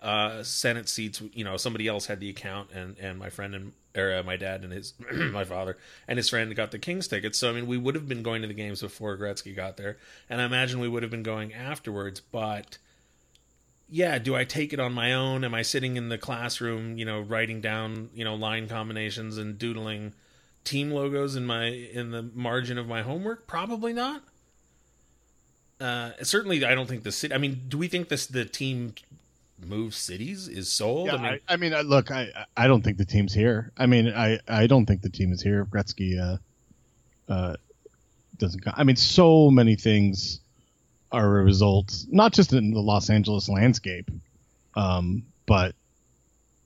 Speaker 3: uh, Senate seats. You know, somebody else had the account, and and my friend and or uh, my dad and his [CLEARS THROAT] my father and his friend got the Kings tickets. So I mean, we would have been going to the games before Gretzky got there, and I imagine we would have been going afterwards. But yeah, do I take it on my own? Am I sitting in the classroom, you know, writing down you know line combinations and doodling team logos in my in the margin of my homework? Probably not. Uh, certainly, I don't think the city. I mean, do we think this the team move cities is sold?
Speaker 7: Yeah,
Speaker 3: I mean,
Speaker 7: I, I mean, look, I I don't think the team's here. I mean, I I don't think the team is here. If Gretzky uh, uh, doesn't. I mean, so many things are a result, not just in the Los Angeles landscape, um, but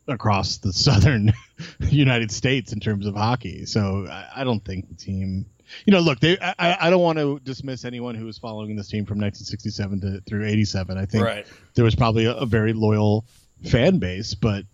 Speaker 7: across the [LAUGHS] southern [LAUGHS] United States in terms of hockey. So I, I don't think the team. You know, look, they. I, I don't want to dismiss anyone who was following this team from 1967 to through 87. I think
Speaker 3: right?
Speaker 7: there was probably a, a very loyal fan base, but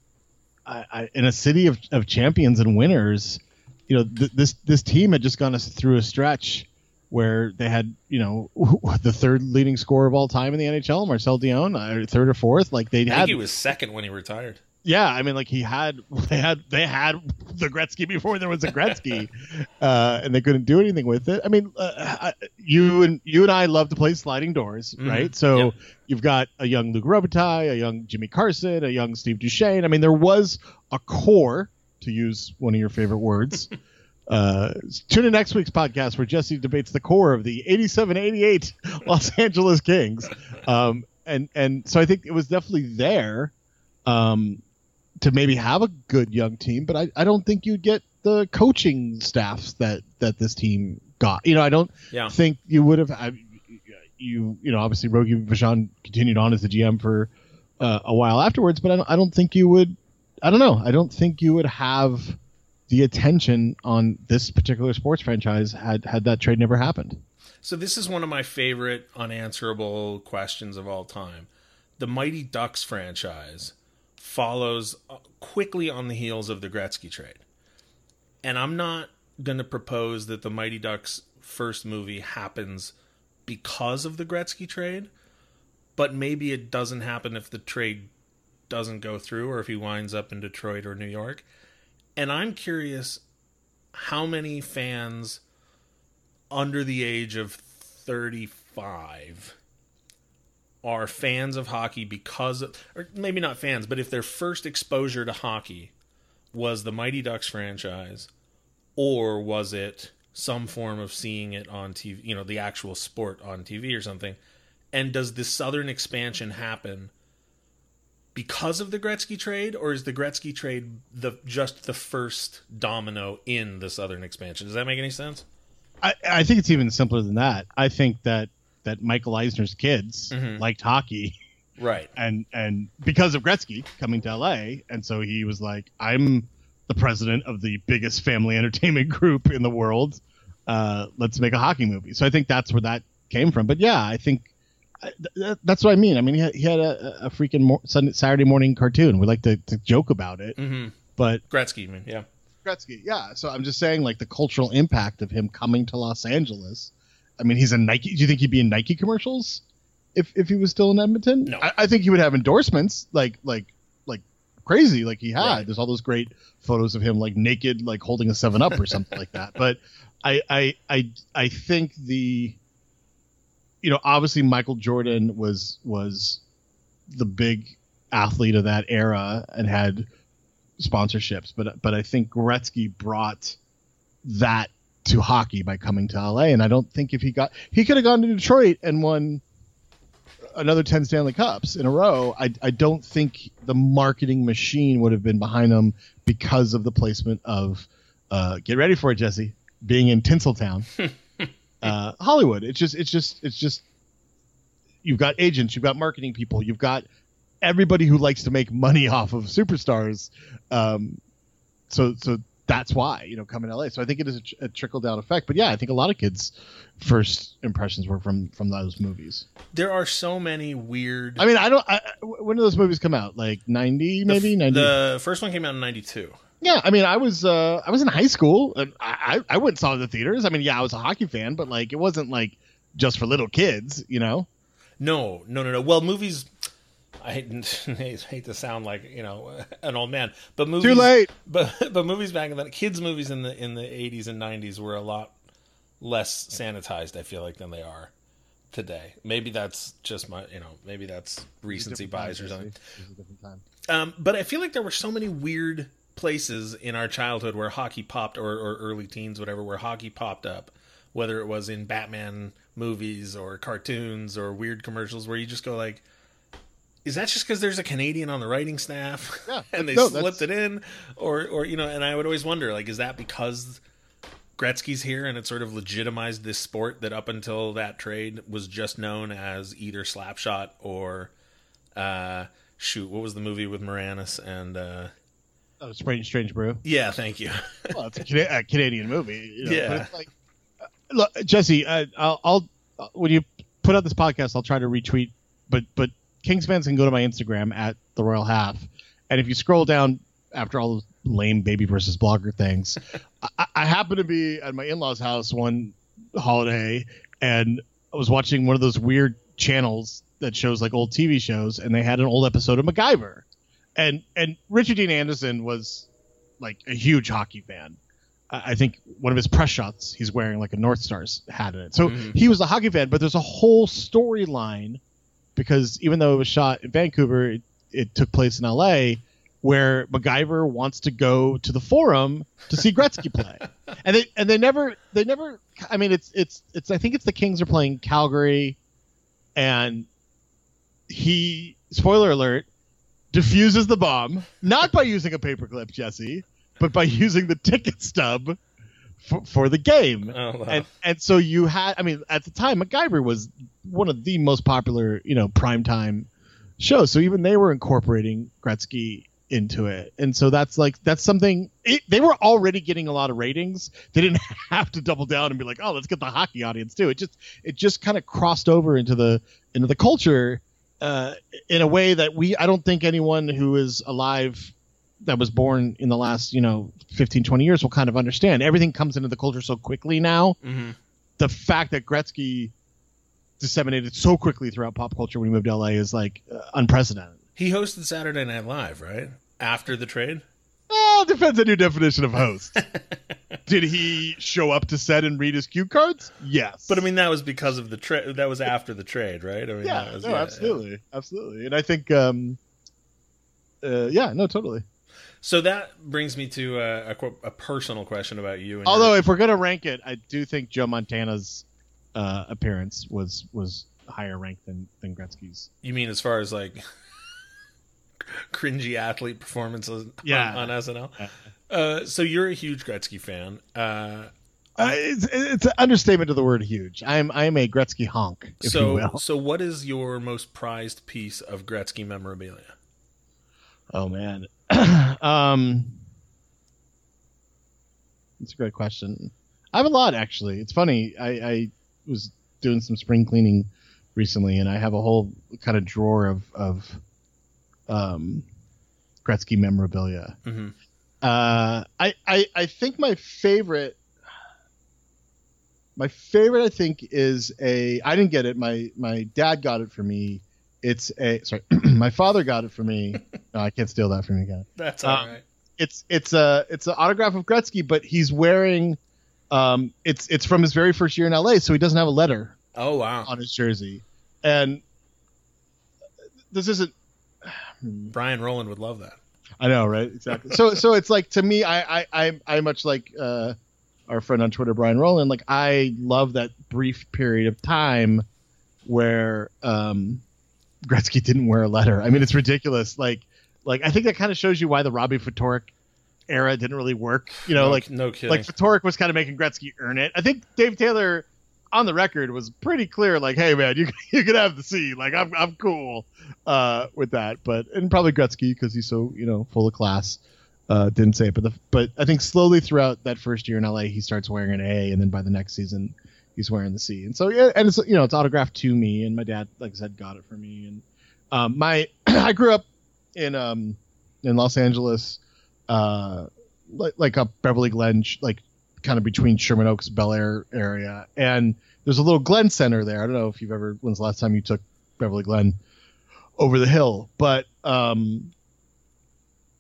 Speaker 7: I, I, in a city of, of champions and winners, you know, th- this this team had just gone us through a stretch where they had, you know, [LAUGHS] the third leading scorer of all time in the NHL, Marcel Dionne, uh, third or fourth. Like they had,
Speaker 3: he was second when he retired.
Speaker 7: Yeah. I mean, like he had, [LAUGHS] they had, they had the Gretzky before there was a Gretzky, [LAUGHS] uh, and they couldn't do anything with it. I mean, uh, I- you and you and I love to play sliding doors,
Speaker 3: Mhm.
Speaker 7: right? So
Speaker 3: Yep.
Speaker 7: you've got a young Luc Robitaille, a young Jimmy Carson, a young Steve Duchesne. I mean, there was a core, to use one of your favorite words. [LAUGHS] uh, tune in next week's podcast where Jesse debates the core of the 87-88 Los Angeles Kings. Um, and and so I think it was definitely there um, to maybe have a good young team, but I, I don't think you'd get the coaching staffs that that this team got. You know, I don't
Speaker 3: Yeah.
Speaker 7: think you would have. I, you you know, obviously Rogie Vachon continued on as the GM for uh, a while afterwards, but I don't, I don't think you would. I don't know. I don't think you would have the attention on this particular sports franchise had had that trade never happened.
Speaker 3: So this is one of my favorite unanswerable questions of all time. The Mighty Ducks franchise follows quickly on the heels of the Gretzky trade. And I'm not going to propose that the Mighty Ducks first movie happens because of the Gretzky trade, but maybe it doesn't happen if the trade doesn't go through or if he winds up in Detroit or New York. And I'm curious how many fans under the age of 35 are fans of hockey because of, or maybe not fans, but if their first exposure to hockey was the Mighty Ducks franchise or was it some form of seeing it on TV, you know, the actual sport on TV or something? And does the Southern expansion happen because of the Gretzky trade, or is the Gretzky trade the just the first domino in the Southern expansion? Does that make any sense?
Speaker 7: I, I think it's even simpler than that. I think that that Michael Eisner's kids
Speaker 3: Mhm.
Speaker 7: liked hockey,
Speaker 3: Right. [LAUGHS]
Speaker 7: and and because of Gretzky coming to LA, and so he was like, "I'm the president of the biggest family entertainment [LAUGHS] group in the world. Uh, let's make a hockey movie." So I think that's where that came from. But yeah, I think th- th- that's what I mean. I mean, he had, he had a, a freaking mor- Sunday, Saturday morning cartoon. We like to, to joke about it,
Speaker 3: Mm-hmm.
Speaker 7: but
Speaker 3: Gretzky, mean, yeah.
Speaker 7: Gretzky, yeah. So I'm just saying, like the cultural impact of him coming to Los Angeles. I mean, he's a Nike. Do you think he'd be in Nike commercials if if he was still in Edmonton?
Speaker 3: No.
Speaker 7: I, I think he would have endorsements like like like crazy, like he had.
Speaker 3: Right.
Speaker 7: There's all those great photos of him like naked, like holding a Seven Up or something like that. But I I I I think the you know obviously Michael Jordan was was the big athlete of that era and had sponsorships, but but I think Gretzky brought that to hockey by coming to LA, and I don't think if he got he could have gone to Detroit and won another ten Stanley Cups in a row. I I don't think the marketing machine would have been behind him because of the placement of uh, get ready for it, Jesse, being in Tinseltown, [LAUGHS] uh, Hollywood. It's just it's just it's just you've got agents, you've got marketing people, you've got everybody who likes to make money [LAUGHS] off of superstars. Um, so so that's why you know come to LA. So I think it is a, tr- a trickle down effect. But yeah, I think a lot of kids' first impressions were from from those movies.
Speaker 3: There are so many weird.
Speaker 7: I mean, I don't. I, when did those movies come out? Like ninety, maybe ninety.
Speaker 3: The first one came out in '92.
Speaker 7: Yeah, I mean, I was uh, I was in high school, and I, I I went and saw the theaters. I mean, yeah, I was a hockey fan, but like it wasn't like just for little kids, you know.
Speaker 3: No, no, no, no. Well, movies. I hate, [LAUGHS] hate to sound like you know [LAUGHS] an old man, but movies.
Speaker 7: Too late. [LAUGHS]
Speaker 3: But but movies back in the kids movies in the in the 80s and 90s were a lot less sanitized. I feel like than they are today. Maybe that's just my you know maybe that's recency bias or something. Um, but I feel like there were so many weird places in our childhood where hockey popped, or, or early teens, whatever, where hockey popped up, whether it was in Batman movies or cartoons or weird commercials, where you just go like, "Is that just because there's a Canadian on the writing staff,
Speaker 7: Yeah. [LAUGHS]
Speaker 3: and they
Speaker 7: No,
Speaker 3: slipped
Speaker 7: that's-
Speaker 3: it in, or or you know?" And I would always wonder, like, is that because Gretzky's here and it sort of legitimized this sport that up until that trade was just known as either Slapshot or uh, shoot, what was the movie with Moranis and uh,
Speaker 7: Oh, Strange Strange Brew.
Speaker 3: yeah, thank you. [LAUGHS]
Speaker 7: well, it's a, a Canadian movie. You know,
Speaker 3: Yeah.
Speaker 7: But it's like, uh, look, Jesse, uh, I'll, I'll uh, when you put out this podcast, I'll try to retweet. But but Kings fans can go to my Instagram at the Royal Half, and if you scroll down after all those lame baby versus blogger things, [LAUGHS] I, I happened to be at my in-laws' house one holiday, and I was watching one of those weird channels that shows like old TV shows, and they had an old episode of MacGyver, and and Richard Dean Anderson was like a huge hockey fan. I think one of his press shots, he's wearing like a North Stars hat in it. So
Speaker 3: Mhm.
Speaker 7: he was a hockey fan, but there's a whole storyline because even though it was shot in Vancouver, it, it took place in LA where MacGyver wants to go to the forum to see Gretzky play. [LAUGHS] and they and they never they never I mean it's it's it's I think it's the Kings are playing Calgary and he spoiler alert diffuses the bomb not by using a paperclip Jesse but by using the ticket stub for, for the game
Speaker 3: Oh, wow.
Speaker 7: and and so you had I mean at the time MacGyver was one of the most popular you know primetime shows so even they were incorporating Gretzky into it, and so that's like that's something. It, they were already getting a lot of ratings. They didn't [LAUGHS] have to double down and be like, oh, let's get the hockey audience too. It just it just kind of crossed over into the into the culture uh, in a way that we I don't think anyone who is alive that was born in the last you know 15 20 years will kind of understand everything comes into the culture so quickly now
Speaker 3: Mm-hmm.
Speaker 7: the fact that gretzky disseminated so quickly throughout pop culture when he moved to la is like uh, unprecedented
Speaker 3: He hosted Saturday Night Live, right? After the trade?
Speaker 7: well depends on your definition of host [LAUGHS] did he show up to set and read his cue cards yes
Speaker 3: But I mean, that was because of the trade. That was after the trade, right? I mean,
Speaker 7: yeah
Speaker 3: was,
Speaker 7: no absolutely absolutely and i think um uh, yeah no totally
Speaker 3: So that brings me to a, a, a personal question about you. And
Speaker 7: Although,
Speaker 3: your-
Speaker 7: if we're gonna rank it, I do think Joe Montana's uh, appearance was was higher ranked than than Gretzky's.
Speaker 3: you mean as far as like [LAUGHS] cringy athlete performances
Speaker 7: Yeah.
Speaker 3: on, on SNL?
Speaker 7: Yeah.
Speaker 3: Uh, so you're a huge Gretzky fan. Uh,
Speaker 7: Uh, it's it's an understatement of the word huge. I'm I'm a Gretzky honk, if
Speaker 3: so,
Speaker 7: you will.
Speaker 3: so what is your most prized piece of Gretzky memorabilia?
Speaker 7: Oh man, [CLEARS THROAT] um, that's a great question. I have a lot actually. It's funny. I, I was doing some spring cleaning recently, and I have a whole kind of drawer of of um, Gretzky memorabilia.
Speaker 3: Mhm.
Speaker 7: Uh, I, I I think my favorite. My favorite, I think, is a. I didn't get it. My my dad got it for me. It's a. Sorry, [CLEARS THROAT] my father got it for me. [LAUGHS] No, I can't steal that from you again
Speaker 3: That's all right.
Speaker 7: it's it's a it's an autograph of Gretzky, but he's wearing um it's it's from his very first year in LA, so he doesn't have a letter
Speaker 3: Oh wow,
Speaker 7: on his jersey. And this isn't [SIGHS]
Speaker 3: Brian Roland would love that.
Speaker 7: I know, right? Exactly. so so it's like to me I I I, I much like uh our friend on Twitter Brian Roland. like I love that brief period of time where um Gretzky didn't wear a letter. I mean, it's ridiculous. Like like I think that kind of shows you why the Robbie Ftorek era didn't really work. You know,
Speaker 3: no,
Speaker 7: like
Speaker 3: no kidding.
Speaker 7: like Ftorek was kind of making Gretzky earn it. I think Dave Taylor on the record was pretty clear, like, "Hey man, you [LAUGHS] you can have the C. Like I'm I'm cool uh, with that." But and probably Gretzky because he's so you know full of class uh, didn't say it. But the but I think slowly throughout that first year in LA, he starts wearing an A, and then by the next season, he's wearing the C. And so yeah, and it's you know it's autographed to me, and my dad, like I said, got it for me. And um, my [CLEARS THROAT] I grew up in um in Los Angeles, uh, like like up Beverly Glen, like kind of between Sherman Oaks, Bel Air area, and there's a little Glen Center there. I don't know if you've ever when's the last time you took Beverly Glen over the hill, but um,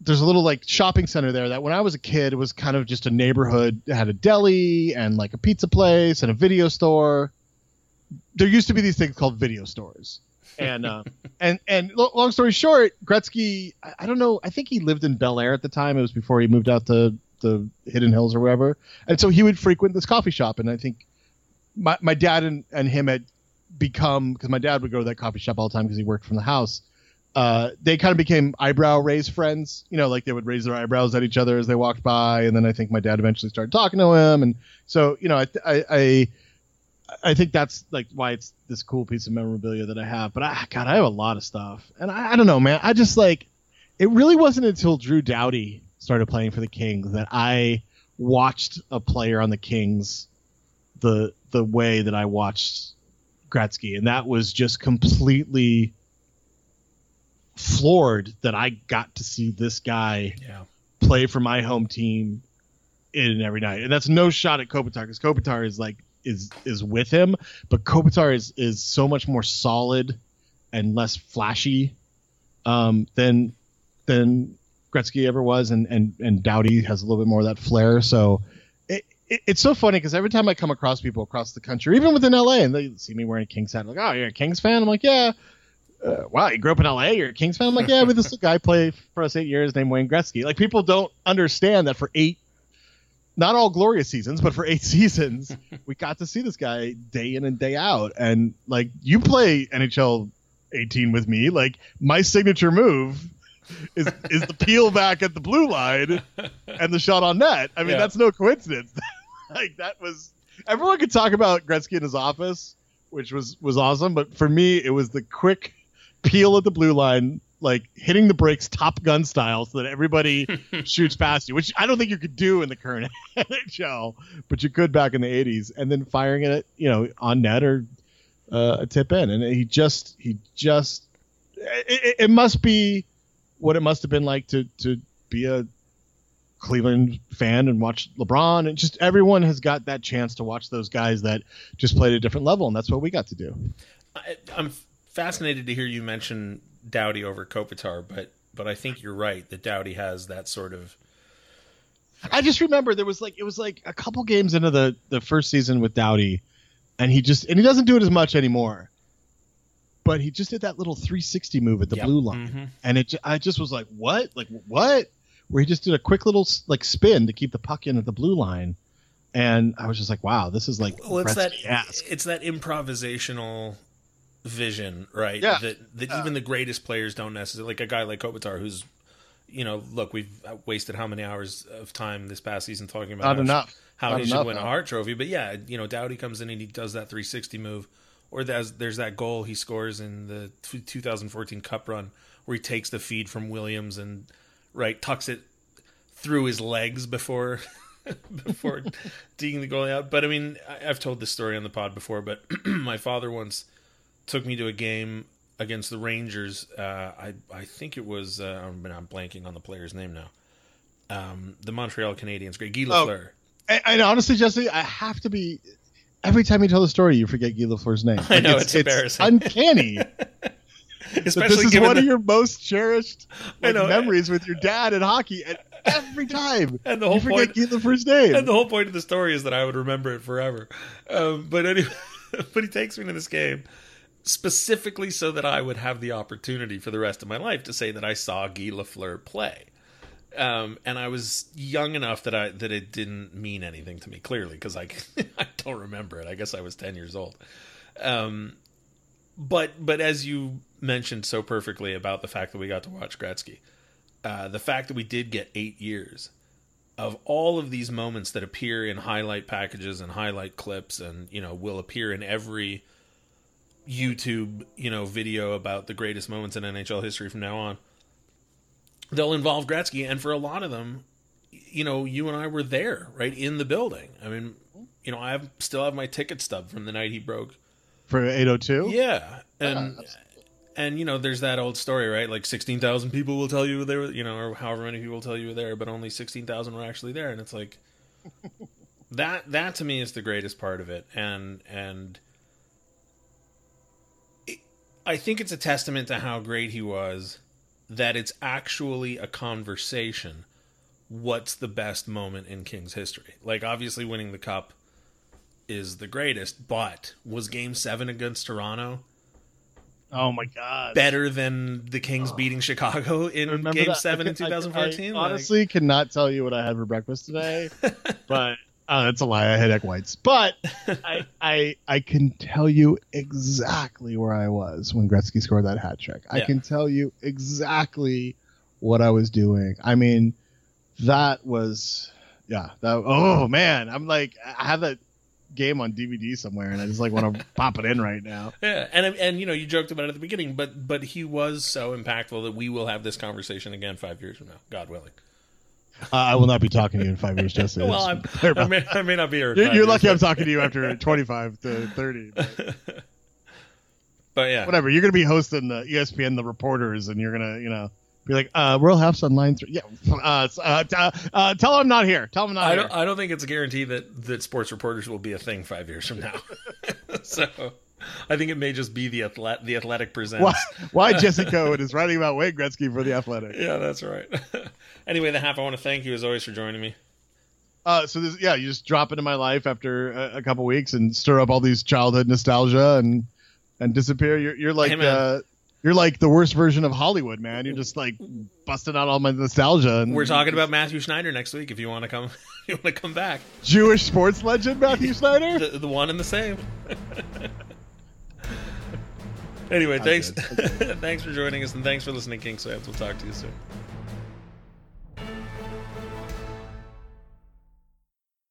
Speaker 7: there's a little like shopping center there that when I was a kid it was kind of just a neighborhood. It had a deli and like a pizza place and a video store. There used to be these things called video stores. And uh, [LAUGHS] and and long story short, Gretzky, I, I don't know, I think he lived in Bel Air at the time. It was before he moved out to the Hidden Hills or wherever. And so he would frequent this coffee shop and I think my my dad and, and him had become because my dad would go to that coffee shop all the time because he worked from the house uh, they kind of became eyebrow raise friends. You know, like they would raise their eyebrows at each other as they walked by, and then I think my dad eventually started talking to him, and so you know, I I I, I think that's like why it's this cool piece of memorabilia that I have. But I, God, I have a lot of stuff, and I, I don't know, man. I just like it. Really wasn't until Drew Doughty started playing for the Kings that I watched a player on the Kings the the way that I watched Gretzky, and that was just completely floored that I got to see this guy
Speaker 3: yeah.
Speaker 7: play for my home team in and every night. And that's no shot at Kopitar because Kopitar is like is is with him, but Kopitar is is so much more solid and less flashy um, than than Gretzky ever was, and and and Doughty has a little bit more of that flair. So. It, it, it's so funny because every time I come across people across the country, even within LA, and they see me wearing a Kings hat, like, "Oh, you're a Kings fan?" I'm like, "Yeah." Uh, wow, you grew up in LA, you're a Kings fan. I'm like, yeah, but this guy played for us eight years named Wayne Gretzky. Like, people don't understand that for eight, not all glorious seasons, but for eight [LAUGHS] seasons, we got to see this guy day in and day out. And like, you play NHL 18 with me, like my signature move is is the peel back at the blue line and the shot on net. I mean,
Speaker 3: Yeah.
Speaker 7: that's no coincidence. [LAUGHS] like that was everyone could talk about Gretzky in his office, which was was awesome, but for me, it was the quick peel at the blue line, like hitting the brakes Top Gun style so that everybody [LAUGHS] shoots past you, which I don't think you could do in the current [LAUGHS] NHL, but you could back in the 80s, and then firing it, you know, on net or uh, a tip in. And he just, he just, it, it must be what it must have been like to, to be a Cleveland fan and watch LeBron and just everyone has got that chance to watch those guys that just played at a different level and that's what we got to do.
Speaker 3: I, I'm fascinated to hear you mention Doughty over Kopitar, but but I think you're right that Doughty has that sort of.
Speaker 7: I just remember there was like it was like a couple games into the the first season with Doughty, and he just and he doesn't do it as much anymore. But he just did that little 360 move at the
Speaker 3: Yep.
Speaker 7: blue line,
Speaker 3: Mhm.
Speaker 7: and it I just was like, what, like what? Where he just did a quick little like spin to keep the puck in at the blue line, and I was just like, wow, this is like
Speaker 3: Well, it's that it's that improvisational vision, right?
Speaker 7: Yeah.
Speaker 3: That that even the greatest players don't necessarily like a guy like Kopitar, who's, you know, look, we've wasted how many hours of time this past season talking about
Speaker 7: Not
Speaker 3: how,
Speaker 7: enough.
Speaker 3: how
Speaker 7: Not
Speaker 3: he should
Speaker 7: enough,
Speaker 3: win a
Speaker 7: no.
Speaker 3: Hart Trophy, but yeah, you know, Doughty comes in and he does that 360 move, or there's there's that goal he scores in the 2014 Cup run where he takes the feed from Williams and right tucks it through his legs before [LAUGHS] before [LAUGHS] digging the goalie out. But I mean, I, I've told this story on the pod before. But [CLEARS THROAT] my father once took me to a game against the Rangers. Uh, I I think it was uh, I'm, I'm blanking on the player's name now. Um, the Montreal Canadiens, great Guy
Speaker 7: Oh. And, and honestly, Jesse, I have to be. Every time you tell the story, you forget Guy Lafleur's name. [LAUGHS]
Speaker 3: I know,
Speaker 7: Like,
Speaker 3: it's embarrassing.
Speaker 7: uncanny. [LAUGHS]
Speaker 3: Especially
Speaker 7: this is one
Speaker 3: the-
Speaker 7: of your most cherished like,
Speaker 3: know.
Speaker 7: memories with your dad in hockey, and every time [LAUGHS]
Speaker 3: And the whole
Speaker 7: you forget
Speaker 3: point-
Speaker 7: Guy Lafleur's name.
Speaker 3: And the whole point of the story is that I would remember it forever. Um, but anyway, but he takes me to this game specifically so that I would have the opportunity for the rest of my life to say that I saw Guy Lafleur play. Um, and I was young enough that I that it didn't mean anything to me clearly because I [LAUGHS] I don't remember it. I guess I was ten years old. Um, but but as you mentioned so perfectly about the fact that we got to watch Gretzky, uh, the fact that we did get eight years of all of these moments that appear in highlight packages and highlight clips and you know will appear in every YouTube you know video about the greatest moments in NHL history from now on they'll involve Gretzky and for a lot of them you know you and I were there right in the building I mean you know I have, still have my ticket stub from the night he broke
Speaker 7: for 802.
Speaker 3: yeah, and uh, and you know, there's that old story, right? Like sixteen thousand people will tell you they were, you know, or however many people will tell you were there, but only sixteen thousand were actually there, and it's like [LAUGHS] that. That to me is the greatest part of it, and and it, I think it's a testament to how great he was that it's actually a conversation. What's the best moment in Kings history? Like obviously winning the cup is the greatest, but was game seven against Toronto
Speaker 7: Oh my God.
Speaker 3: better than the Kings oh. beating Chicago in
Speaker 7: Remember
Speaker 3: game
Speaker 7: that?
Speaker 3: seven [LAUGHS]
Speaker 7: I
Speaker 3: in
Speaker 7: can- I-
Speaker 3: 2014?
Speaker 7: I
Speaker 3: Like-
Speaker 7: honestly cannot tell you what I had for breakfast today, [LAUGHS] but oh, that's a lie. I had egg whites, but [LAUGHS] I, I I can tell you exactly where I was when Gretzky scored that hat trick. I
Speaker 3: Yeah.
Speaker 7: can tell you exactly what I was doing. I mean, that was yeah. That oh man, I'm like I have that game on DVD somewhere, and I just like want to [LAUGHS] pop it in right now.
Speaker 3: yeah, and and you know you joked about it at the beginning, but but he was so impactful that we will have this conversation again five years from now, God willing.
Speaker 7: Uh, I will not be talking to you in five years, Jesse. [LAUGHS]
Speaker 3: well, I'm, [LAUGHS] I may I may not be here.
Speaker 7: You're, you're lucky I'm talking to you after [LAUGHS] 25 to 30. But
Speaker 3: But yeah,
Speaker 7: whatever. You're going to be hosting the ESPN, the reporters, and you're going to, you know, be like, uh, Royal Half's on line three. Yeah. Uh, uh, uh, uh, tell him I'm not here. Tell him I'm not
Speaker 3: I
Speaker 7: here.
Speaker 3: don't I don't think it's a guarantee that that sports reporters will be a thing five years from now. so I think it may just be the athletic the athletic presents.
Speaker 7: why, why Jesse Cohen is writing about Wayne Gretzky for The Athletic.
Speaker 3: Yeah, that's right. Anyway, the half I want to thank you as always for joining me.
Speaker 7: Uh, so this, yeah, you just drop into my life after a, a couple weeks and stir up all these childhood nostalgia and and disappear. You're you're like
Speaker 3: Hey,
Speaker 7: uh, you're like the worst version of Hollywood, man. You're just like busting out all my nostalgia. And
Speaker 3: We're talking about Mathieu Schneider next week. If you want to come, [LAUGHS] you want to come back.
Speaker 7: Jewish sports legend Mathieu [LAUGHS] Schneider,
Speaker 3: The, the one and the same. [LAUGHS] anyway, thanks, thanks for joining us, and thanks for listening, King Fans. We'll talk to you soon.